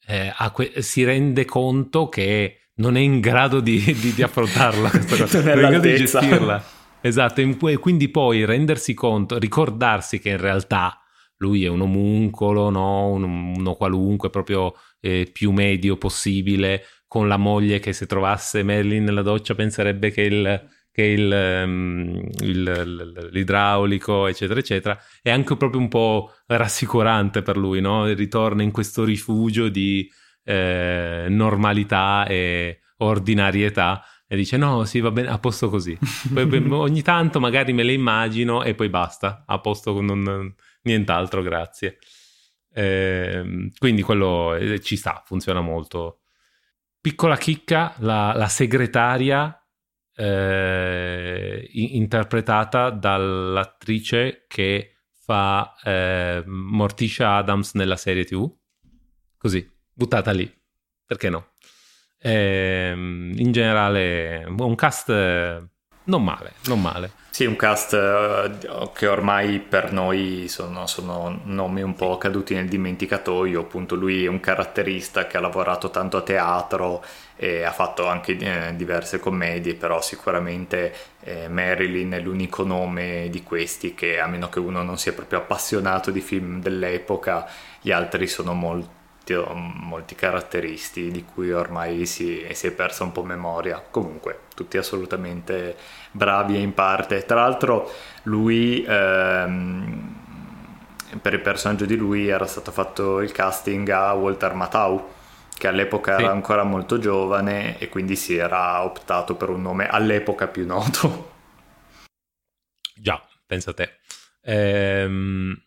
eh, que- si rende conto che non è in grado di, [LAUGHS] di, di affrontarla questa cosa, non è in grado di gestirla. Esatto, e quindi poi rendersi conto, ricordarsi che in realtà lui è un omuncolo, no? un, uno qualunque, proprio eh, più medio possibile, con la moglie che se trovasse Merlin nella doccia penserebbe che il, che il, um, il, l'idraulico, eccetera, eccetera, è anche proprio un po' rassicurante per lui, no? ritorna in questo rifugio di eh, normalità e ordinarietà e dice no, sì, va bene, a posto così. poi, [LAUGHS] ogni tanto magari me le immagino e poi basta, a posto con... Non, nient'altro, grazie. Eh, quindi quello eh, ci sta, funziona molto. Piccola chicca, la, la segretaria eh, interpretata dall'attrice che fa eh, Morticia Adams nella serie TV. Così, buttata lì. Perché no? Eh, in generale, un cast non male, non male. Sì, un cast uh, che ormai per noi sono, sono, nomi un po' caduti nel dimenticatoio. Appunto, lui è un caratterista che ha lavorato tanto a teatro e ha fatto anche eh, diverse commedie, però sicuramente eh, Marilyn è l'unico nome di questi che, a meno che uno non sia proprio appassionato di film dell'epoca, gli altri sono molto molti caratteristi di cui ormai si, si, è persa un po' memoria. Comunque, tutti assolutamente bravi e in parte. Tra l'altro, lui, ehm, per il personaggio di lui, era stato fatto il casting a Walter Matthau, che all'epoca sì. era ancora molto giovane e quindi si era optato per un nome all'epoca più noto. Già, pensa a te. Ehm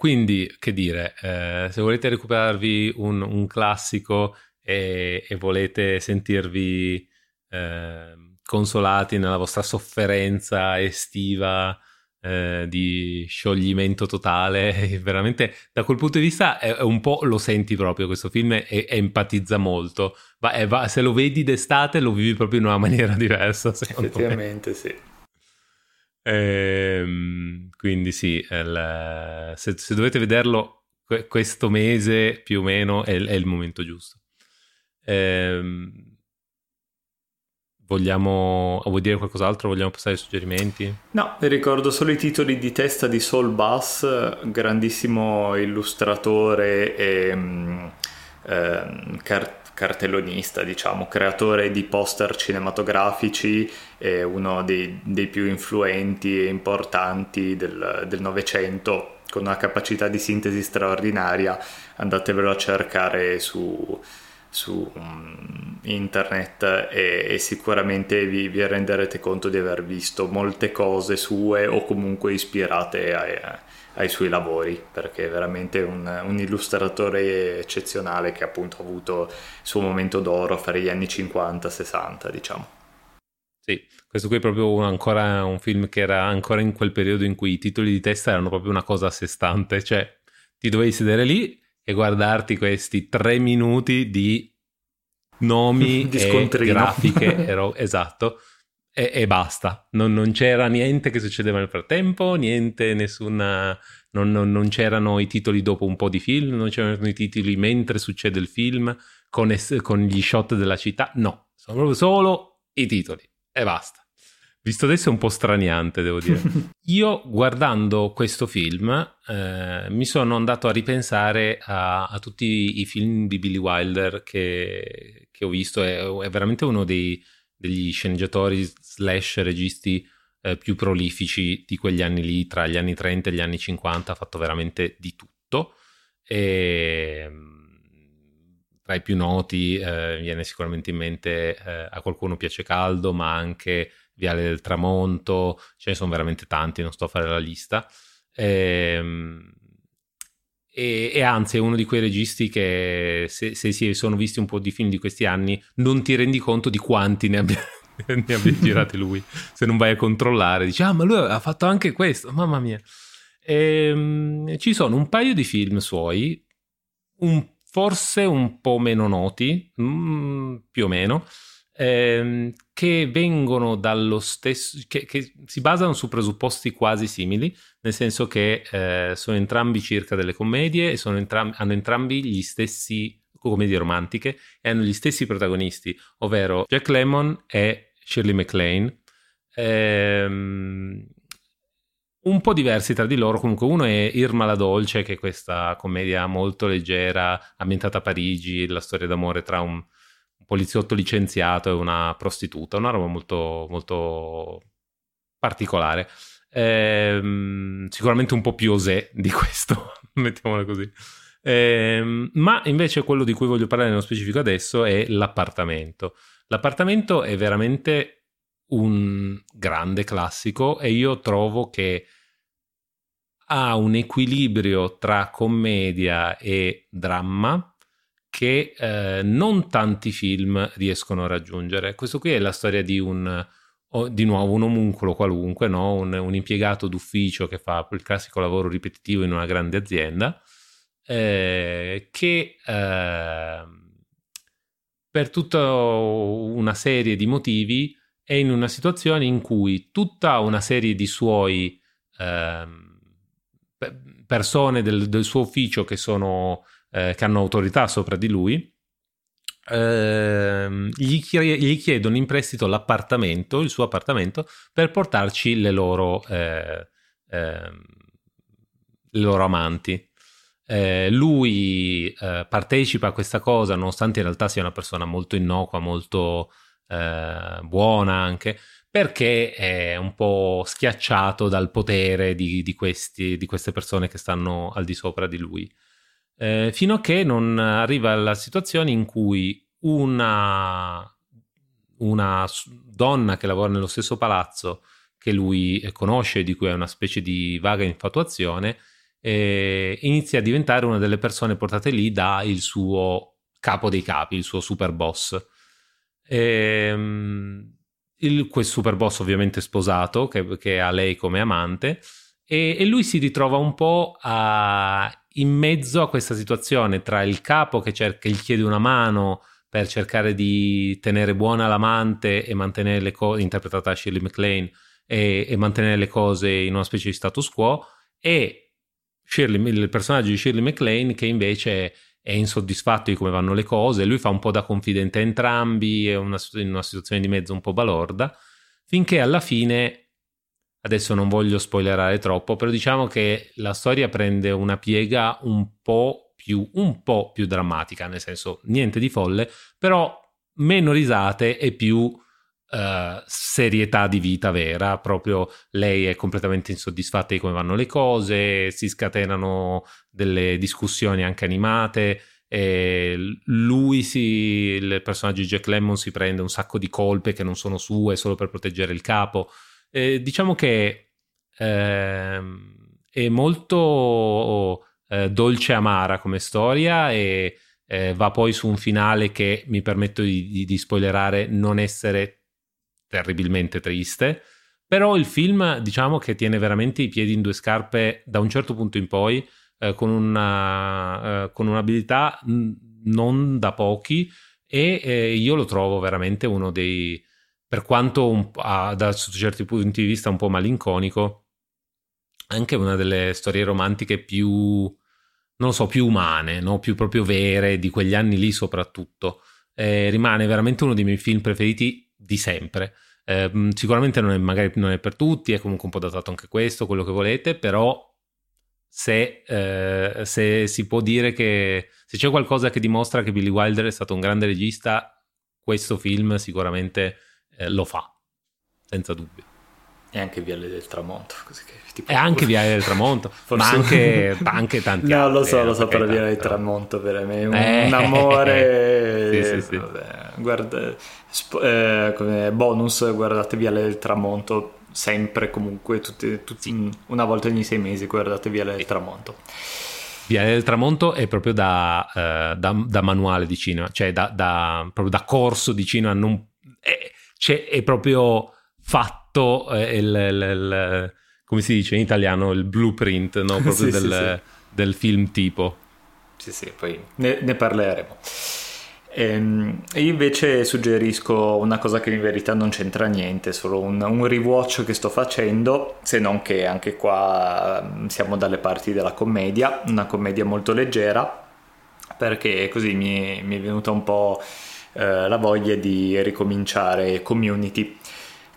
quindi, che dire, eh, se volete recuperarvi un, un classico e, e, volete sentirvi eh, consolati nella vostra sofferenza estiva eh, di scioglimento totale, [LAUGHS] veramente da quel punto di vista è, è un po' lo senti proprio questo film e, e empatizza molto. Va, va, se lo vedi d'estate lo vivi proprio in una [LAUGHS] maniera diversa. Effettivamente, me. sì. Ehm, quindi sì, il, se, se, dovete vederlo questo mese più o meno è, è il momento giusto. Ehm, vogliamo, vuoi dire qualcos'altro? Vogliamo passare ai suggerimenti? No, ricordo solo i titoli di testa di Saul Bass, grandissimo illustratore e um, eh, cart- cartellonista, diciamo, creatore di poster cinematografici, è uno dei, dei più influenti e importanti del Novecento, con una capacità di sintesi straordinaria. Andatevelo a cercare su, su um, internet e, e sicuramente vi, vi, renderete conto di aver visto molte cose sue o comunque ispirate a, ai suoi lavori perché è veramente un, un, illustratore eccezionale che appunto ha avuto il suo momento d'oro fra gli anni 50-60 diciamo. Sì, questo qui è proprio un, ancora un film che era ancora in quel periodo in cui i titoli di testa erano proprio una cosa a sé stante, cioè ti dovevi sedere lì e guardarti questi tre minuti di nomi [LAUGHS] di e grafiche, ero, esatto, e, e basta. Non, non, c'era niente che succedeva nel frattempo, niente, nessuna... Non, non, non, c'erano i titoli dopo un po' di film, non c'erano i titoli mentre succede il film con, es- con gli shot della città. No, sono proprio solo i titoli e basta. Visto adesso è un po' straniante, devo dire. [LAUGHS] Io guardando questo film eh, mi sono andato a ripensare a, a, tutti i film di Billy Wilder che, che ho visto. È, è veramente uno dei, degli sceneggiatori slash registi eh, più prolifici di quegli anni lì, tra gli anni 30 e gli anni 50, ha fatto veramente di tutto. E, mm, tra i più noti eh, viene sicuramente in mente eh, a qualcuno piace caldo, ma anche Viale del Tramonto, ce ne sono veramente tanti, non sto a fare la lista. E, mm, e, e, anzi è uno di quei registi che se, se, si sono visti un po' di film di questi anni non ti rendi conto di quanti ne abbia, [LAUGHS] ne abbia [LAUGHS] girati lui. Se non vai a controllare dici ah ma lui ha fatto anche questo mamma mia. E, um, ci sono un paio di film suoi un, forse un po' meno noti mm, più o meno ehm, che vengono dallo stesso, che, che, si basano su presupposti quasi simili, nel senso che eh, sono entrambi circa delle commedie e entrambi, hanno entrambi gli stessi commedie romantiche e hanno gli stessi protagonisti, ovvero Jack Lemmon e Shirley MacLaine. Ehm, un po' diversi tra di loro, comunque uno è Irma la Dolce, che è questa commedia molto leggera, ambientata a Parigi, la storia d'amore tra un poliziotto licenziato e una prostituta, una roba molto, molto particolare. Ehm, sicuramente un po' più osè di questo, [LAUGHS] mettiamola così. Ehm, ma invece quello di cui voglio parlare nello specifico adesso è l'appartamento. L'appartamento è veramente un grande classico e io trovo che ha un equilibrio tra commedia e dramma che eh, non tanti film riescono a raggiungere. Questo qui è la storia di un, di nuovo, un omuncolo qualunque, no? un, un, impiegato d'ufficio che fa il classico lavoro ripetitivo in una grande azienda, eh, che eh, per tutta una serie di motivi è in una situazione in cui tutta una serie di suoi eh, persone del, del, suo ufficio che, sono, eh, che hanno autorità sopra di lui eh, gli, gli, chiedono in prestito l'appartamento, il suo appartamento, per portarci le loro, eh, eh, le loro amanti. Eh, lui eh, partecipa a questa cosa nonostante in realtà sia una persona molto innocua, molto eh, buona anche, perché è un po' schiacciato dal potere di, di, questi, di queste persone che stanno al di sopra di lui. Eh, fino a che non arriva la situazione in cui una, una donna che lavora nello stesso palazzo che lui conosce, di cui ha una specie di vaga infatuazione, eh, inizia a diventare una delle persone portate lì da il suo capo dei capi, il suo super boss. Ehm, il, quel super boss ovviamente sposato, che, che ha lei come amante, e, e, lui si ritrova un po' a, in mezzo a questa situazione tra il capo che, cerca, gli chiede una mano per cercare di tenere buona l'amante e mantenere le cose, interpretata da Shirley MacLaine, e, e, mantenere le cose in una specie di status quo, e Shirley, il personaggio di Shirley MacLaine che invece è insoddisfatto di come vanno le cose, lui fa un po' da confidente a entrambi, è una, in una situazione di mezzo un po' balorda, finché alla fine, adesso non voglio spoilerare troppo, però diciamo che la storia prende una piega un po' più, un po' più drammatica, nel senso niente di folle, però meno risate e più uh, serietà di vita vera, proprio lei è completamente insoddisfatta di come vanno le cose, si scatenano delle discussioni anche animate. Lui si, il personaggio di Jack Lemmon si prende un sacco di colpe che non sono sue solo per proteggere il capo. E diciamo che eh, è molto eh, dolce amara come storia e eh, va poi su un finale che mi permetto di, di, di spoilerare non essere terribilmente triste, però il film diciamo che tiene veramente i piedi in due scarpe da un certo punto in poi eh, con, una, eh, con un'abilità non da pochi e eh, io lo trovo veramente uno dei, per quanto un, ah, da certi punti di vista un po' malinconico, anche una delle storie romantiche più, non lo so, più umane, no? più proprio vere, di quegli anni lì soprattutto. Eh, rimane veramente uno dei miei film preferiti di sempre. Eh, sicuramente non è, magari non è per tutti, è comunque un po' datato anche questo, quello che volete, però se, eh, se, si può dire che se c'è qualcosa che dimostra che Billy Wilder è stato un grande regista, questo film sicuramente eh, lo fa, senza dubbio. E anche Viale del Tramonto. Così che, tipo, e anche Viale del Tramonto, [LAUGHS] ma anche, [LAUGHS] anche tanti no, altri. No, lo so, lo so, però Viale del Tramonto per me è un, eh, un amore... [LAUGHS] sì, sì, sì. Vabbè, guarda, sp- eh, come bonus, guardate Viale del Tramonto sempre, comunque, tutti, tutti, una volta ogni sei mesi guardate Viale del Tramonto. Viale del Tramonto è proprio da, uh, da, da manuale di cinema, cioè da, da, proprio da corso di cinema, non, è, cioè, è proprio fatto eh, il, il, il, come si dice in italiano, il blueprint no? [LAUGHS] proprio sì, del, sì, sì. del, film tipo. Sì, sì, poi ne, ne parleremo. Ehm, io invece suggerisco una cosa che in verità non c'entra niente, solo un, un, rewatch che sto facendo, se non che anche qua mm, siamo dalle parti della commedia, una commedia molto leggera, perché così mi, mi è venuta un po' eh, la voglia di ricominciare Community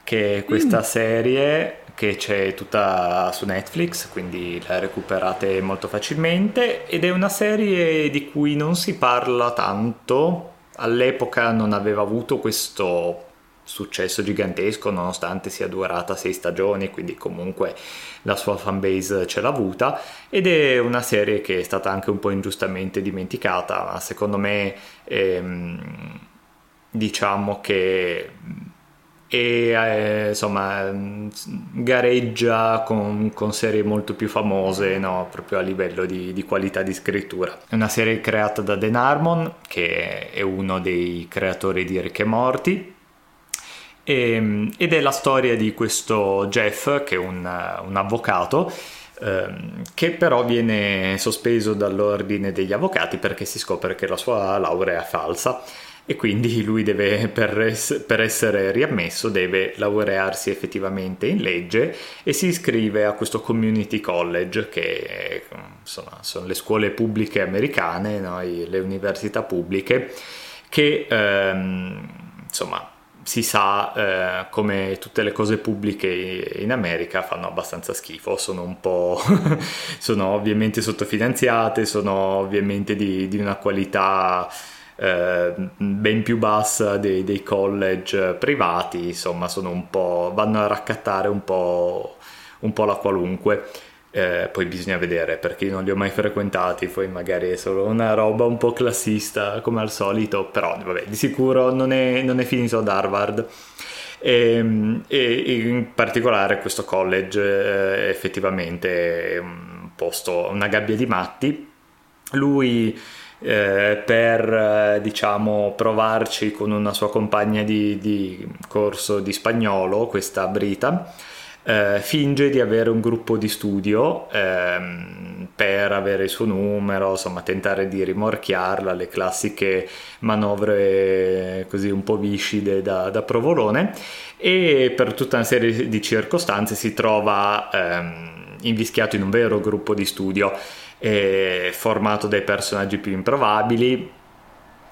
che è questa mm. serie che c'è tutta su Netflix, quindi la recuperate molto facilmente ed è una serie di cui non si parla tanto. All'epoca non aveva avuto questo successo gigantesco nonostante sia durata sei stagioni, quindi comunque la sua fanbase ce l'ha avuta ed è una serie che è stata anche un po' ingiustamente dimenticata, ma secondo me ehm, diciamo che e eh, insomma gareggia con, con, serie molto più famose no? proprio a livello di, di, qualità di scrittura è una serie creata da Dan Harmon che è uno dei creatori di Rick e Morty e, ed è la storia di questo Jeff che è un, un avvocato ehm, che però viene sospeso dall'ordine degli avvocati perché si scopre che la sua laurea è falsa e quindi lui deve, per, es- per, essere riammesso, deve laurearsi effettivamente in legge e si iscrive a questo community college che insomma, sono le scuole pubbliche americane, no? le università pubbliche, che ehm, insomma si sa eh, come tutte le cose pubbliche in America fanno abbastanza schifo, sono un po' [LAUGHS] sono ovviamente sottofinanziate, sono ovviamente di, di una qualità eh, ben più bassa dei, dei, college privati, insomma, sono un po', vanno a raccattare un po', un po la qualunque. Eh, poi bisogna vedere perché non li ho mai frequentati, poi magari è solo una roba un po' classista come al solito, però vabbè, di sicuro non è, non è finito ad Harvard. E, ehm, e, in particolare questo college eh, effettivamente è un posto, una gabbia di matti. Lui eh, per eh, diciamo provarci con una sua compagna di, di corso di spagnolo, questa Brita. Eh, finge di avere un gruppo di studio ehm, per avere il suo numero, insomma tentare di rimorchiarla, le classiche manovre così un po' viscide da, da provolone e per tutta una serie di circostanze si trova ehm, invischiato in un vero gruppo di studio eh, formato dai personaggi più improbabili.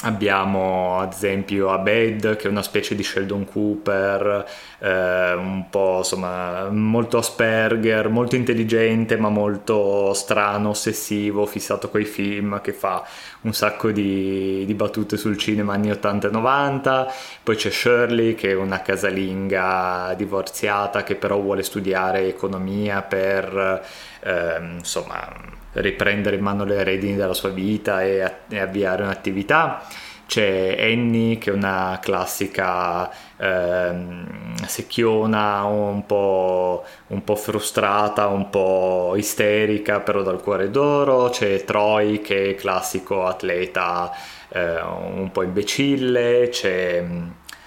Abbiamo ad esempio Abed che è una specie di Sheldon Cooper, eh, un po' insomma molto Asperger, molto intelligente ma molto strano, ossessivo, fissato coi film, che fa un sacco di, di battute sul cinema anni 80 e 90. Poi c'è Shirley che è una casalinga divorziata che però vuole studiare economia per eh, insomma riprendere in mano le redini della sua vita e, e avviare un'attività. C'è Annie che è una classica ehm, secchiona, un po', un po', frustrata, un po' isterica, però dal cuore d'oro. C'è Troy che è classico atleta eh, un po' imbecille. C'è,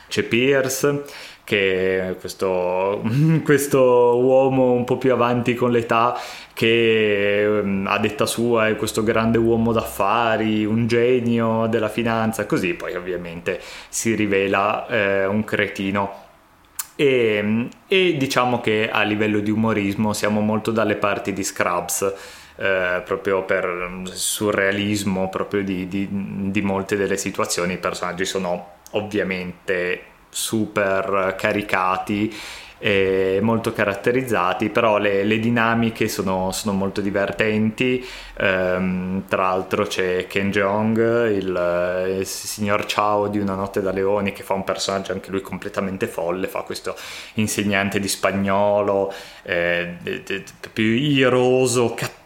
c'è Pierce che questo, [LAUGHS] questo uomo un po' più avanti con l'età che ehm, a detta sua è questo grande uomo d'affari, un genio della finanza, così poi ovviamente si rivela eh, un cretino. E, e, diciamo che a livello di umorismo siamo molto dalle parti di Scrubs. Eh, proprio per surrealismo proprio di, di, di molte delle situazioni i personaggi sono ovviamente super caricati eh, molto caratterizzati, però le, le dinamiche sono, sono, molto divertenti. Um, tra l'altro c'è Ken Jeong, il, il, signor Chao di Una notte da leoni, che fa un personaggio anche lui completamente folle, fa questo insegnante di spagnolo, eh, più iroso, cattivo,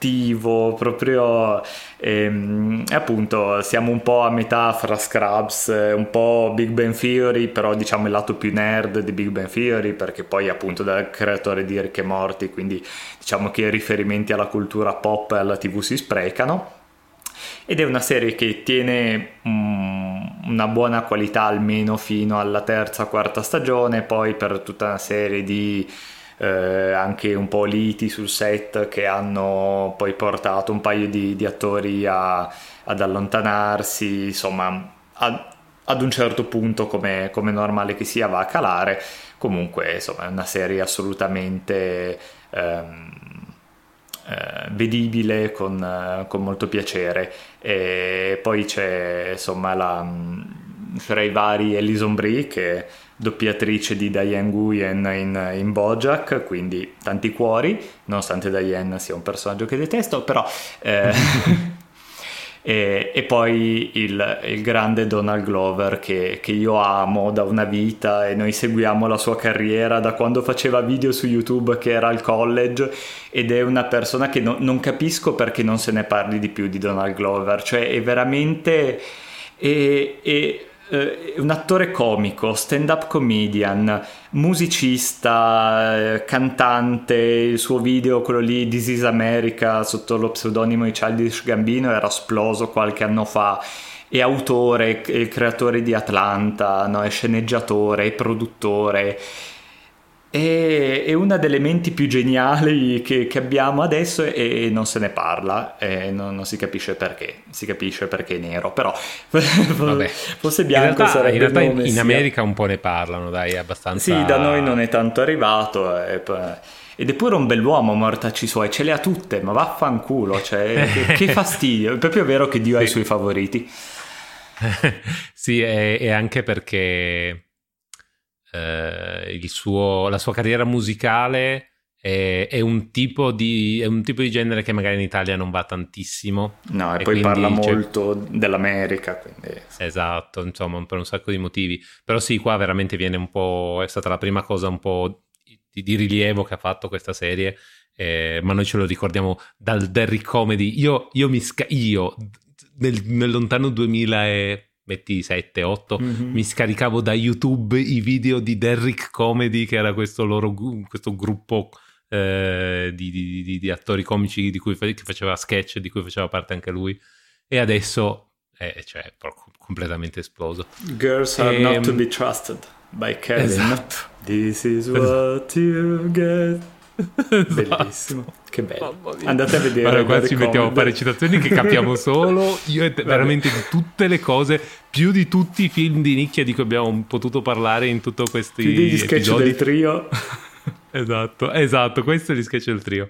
proprio... E, appunto siamo un po' a metà fra Scrubs, un po' Big Bang Theory, però diciamo il lato più nerd di Big Bang Theory, perché poi appunto dal creatore di Rick e Morty, quindi diciamo che i riferimenti alla cultura pop e alla tv si sprecano. Ed è una serie che tiene um, una buona qualità almeno fino alla terza, quarta stagione, poi per tutta una serie di eh, anche un po' liti sul set che hanno poi portato un paio di, di attori a, ad allontanarsi, insomma, a, ad un certo punto, come, come normale che sia, va a calare. Comunque, insomma, è una serie assolutamente ehm, eh, vedibile con, con, molto piacere. E poi c'è, insomma, la, fra i vari Elison Brie che doppiatrice di Diane Nguyen in, in Bojack, quindi tanti cuori, nonostante Diane sia un personaggio che detesto, però... Eh, [LAUGHS] e, e, poi il, il, grande Donald Glover che, che, io amo da una vita e noi seguiamo la sua carriera da quando faceva video su YouTube che era al college ed è una persona che no, non capisco perché non se ne parli di più di Donald Glover, cioè è veramente... È, è, eh, un attore comico, stand-up comedian, musicista, eh, cantante, il suo video, quello lì, This is America, sotto lo pseudonimo di Childish Gambino, era esploso qualche anno fa. È autore, è creatore di Atlanta, no? è sceneggiatore, è produttore. È, è, una delle menti più geniali che, che abbiamo adesso e, e, non se ne parla, e non, non, si capisce perché, si capisce perché è nero, però [LAUGHS] Vabbè. fosse bianco in realtà, sarebbe In realtà in, in America un po' ne parlano, dai, abbastanza... Sì, da noi non è tanto arrivato ed è pure un bell'uomo mortacci suoi, ce le ha tutte, ma vaffanculo, cioè, [LAUGHS] che, che fastidio, è proprio vero che Dio sì. ha i suoi favoriti. [LAUGHS] sì, e anche perché eh, suo, la sua carriera musicale è, è, un di, è, un tipo di, genere che magari in Italia non va tantissimo. No, e, e poi parla molto dell'America. Quindi... Esatto, insomma, per un sacco di motivi. Però sì, qua veramente viene un po'... è stata la prima cosa un po' di, di rilievo che ha fatto questa serie. Eh, ma noi ce lo ricordiamo dal Derrick Comedy. Io, io mi sca- io nel, nel lontano 2000 e metti 7, 8, mm-hmm. mi scaricavo da YouTube i video di Derrick Comedy, che era questo loro questo gruppo eh, di, di, di, di, attori comici di cui che faceva sketch, di cui faceva parte anche lui. E adesso è cioè, completamente esploso. Girls are e, not to ehm, be trusted by Kevin. Esatto. This is what you get. Esatto. Bellissimo, che bello. Andate a vedere. Allora, qua ci mettiamo a fare citazioni che capiamo [LAUGHS] solo io e te, veramente di tutte le cose, più di tutti i film di nicchia di cui abbiamo potuto parlare in tutti questi più degli sketch episodi. del trio. [LAUGHS] esatto, esatto, questo è gli sketch del trio.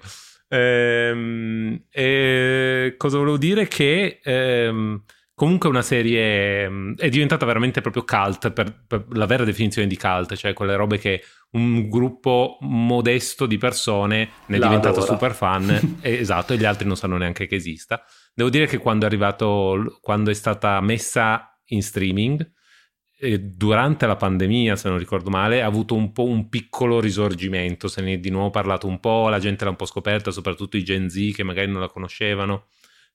Ehm, e cosa volevo dire? Che ehm, comunque una serie mm, è diventata veramente proprio cult per, per, la vera definizione di cult, cioè quelle robe che un gruppo modesto di persone ne è diventato super fan. [LAUGHS] Esatto e gli altri non sanno neanche che esista. Devo dire che quando è arrivato quando è stata messa in streaming durante la pandemia se non ricordo male ha avuto un po' un piccolo risorgimento. Se ne è di nuovo parlato un po' la gente l'ha un po' scoperta soprattutto i Gen Z che magari non la conoscevano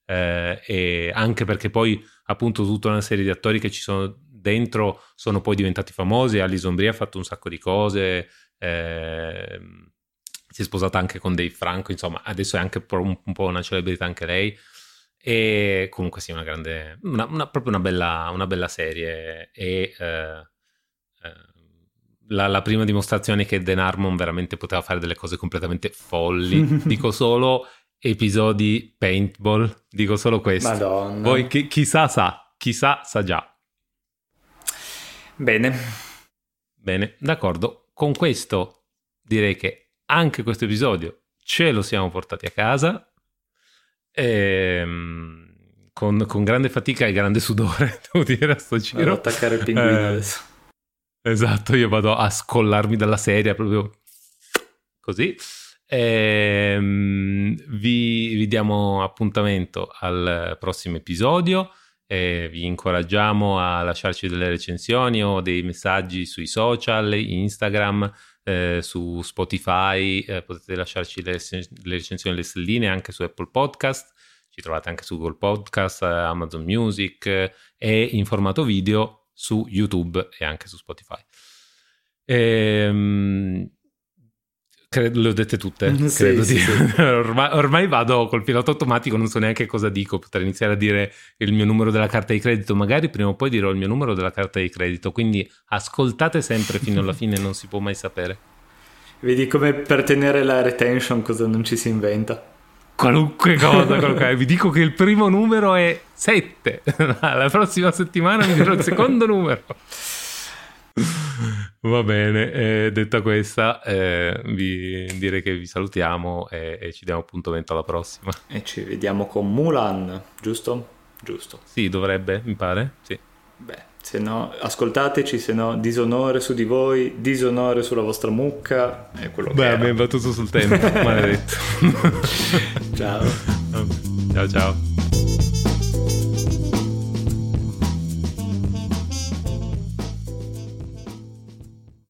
eh, e anche perché poi appunto tutta una serie di attori che ci sono dentro sono poi diventati famosi. Alison Brie ha fatto un sacco di cose. Eh, si è sposata anche con Dave Franco, insomma, adesso è anche un, un po' una celebrità anche lei. E comunque sì, una grande, una, una, proprio una bella, una bella serie. E eh, eh, la, la, prima dimostrazione che Dan Harmon veramente poteva fare delle cose completamente folli. [LAUGHS] Dico solo episodi paintball, dico solo questo. Madonna. Poi chi, chissà sa, chissà sa già. Bene. Bene, d'accordo. Con questo direi che anche questo episodio ce lo siamo portati a casa. Ehm, con, con, grande fatica e grande sudore, [LAUGHS] devo dire, a sto giro. Vado attaccare il pinguino eh, adesso. Esatto, io vado a scollarmi dalla sedia proprio così. Ehm, vi, vi diamo appuntamento al prossimo episodio e vi incoraggiamo a lasciarci delle recensioni o dei messaggi sui social, Instagram, eh, su Spotify, eh, potete lasciarci le, le, recensioni, le stelline anche su Apple Podcast, ci trovate anche su Google Podcast, Amazon Music eh, e in formato video su YouTube e anche su Spotify. Ehm, Credo, le ho dette tutte, sì, credo sì, di... sì. [LAUGHS] ormai, ormai, vado col pilota automatico, non so neanche cosa dico, potrei iniziare a dire il mio numero della carta di credito, magari prima o poi dirò il mio numero della carta di credito, quindi ascoltate sempre fino alla [LAUGHS] fine, non si può mai sapere. Vedi come per tenere la retention cosa non ci si inventa? Qualunque [LAUGHS] cosa, qualunque... vi dico che il primo numero è 7, la prossima settimana mi dirò il secondo numero. Va bene, eh, detta questa, eh, vi direi che vi salutiamo e, e, ci diamo appuntamento alla prossima. E ci vediamo con Mulan, giusto? Giusto. Sì, dovrebbe, mi pare, sì. Beh, se no, ascoltateci, se no, disonore su di voi, disonore sulla vostra mucca, è quello Beh, che abbiamo battuto sul tempo, [LAUGHS] maledetto. ciao. Ciao ciao.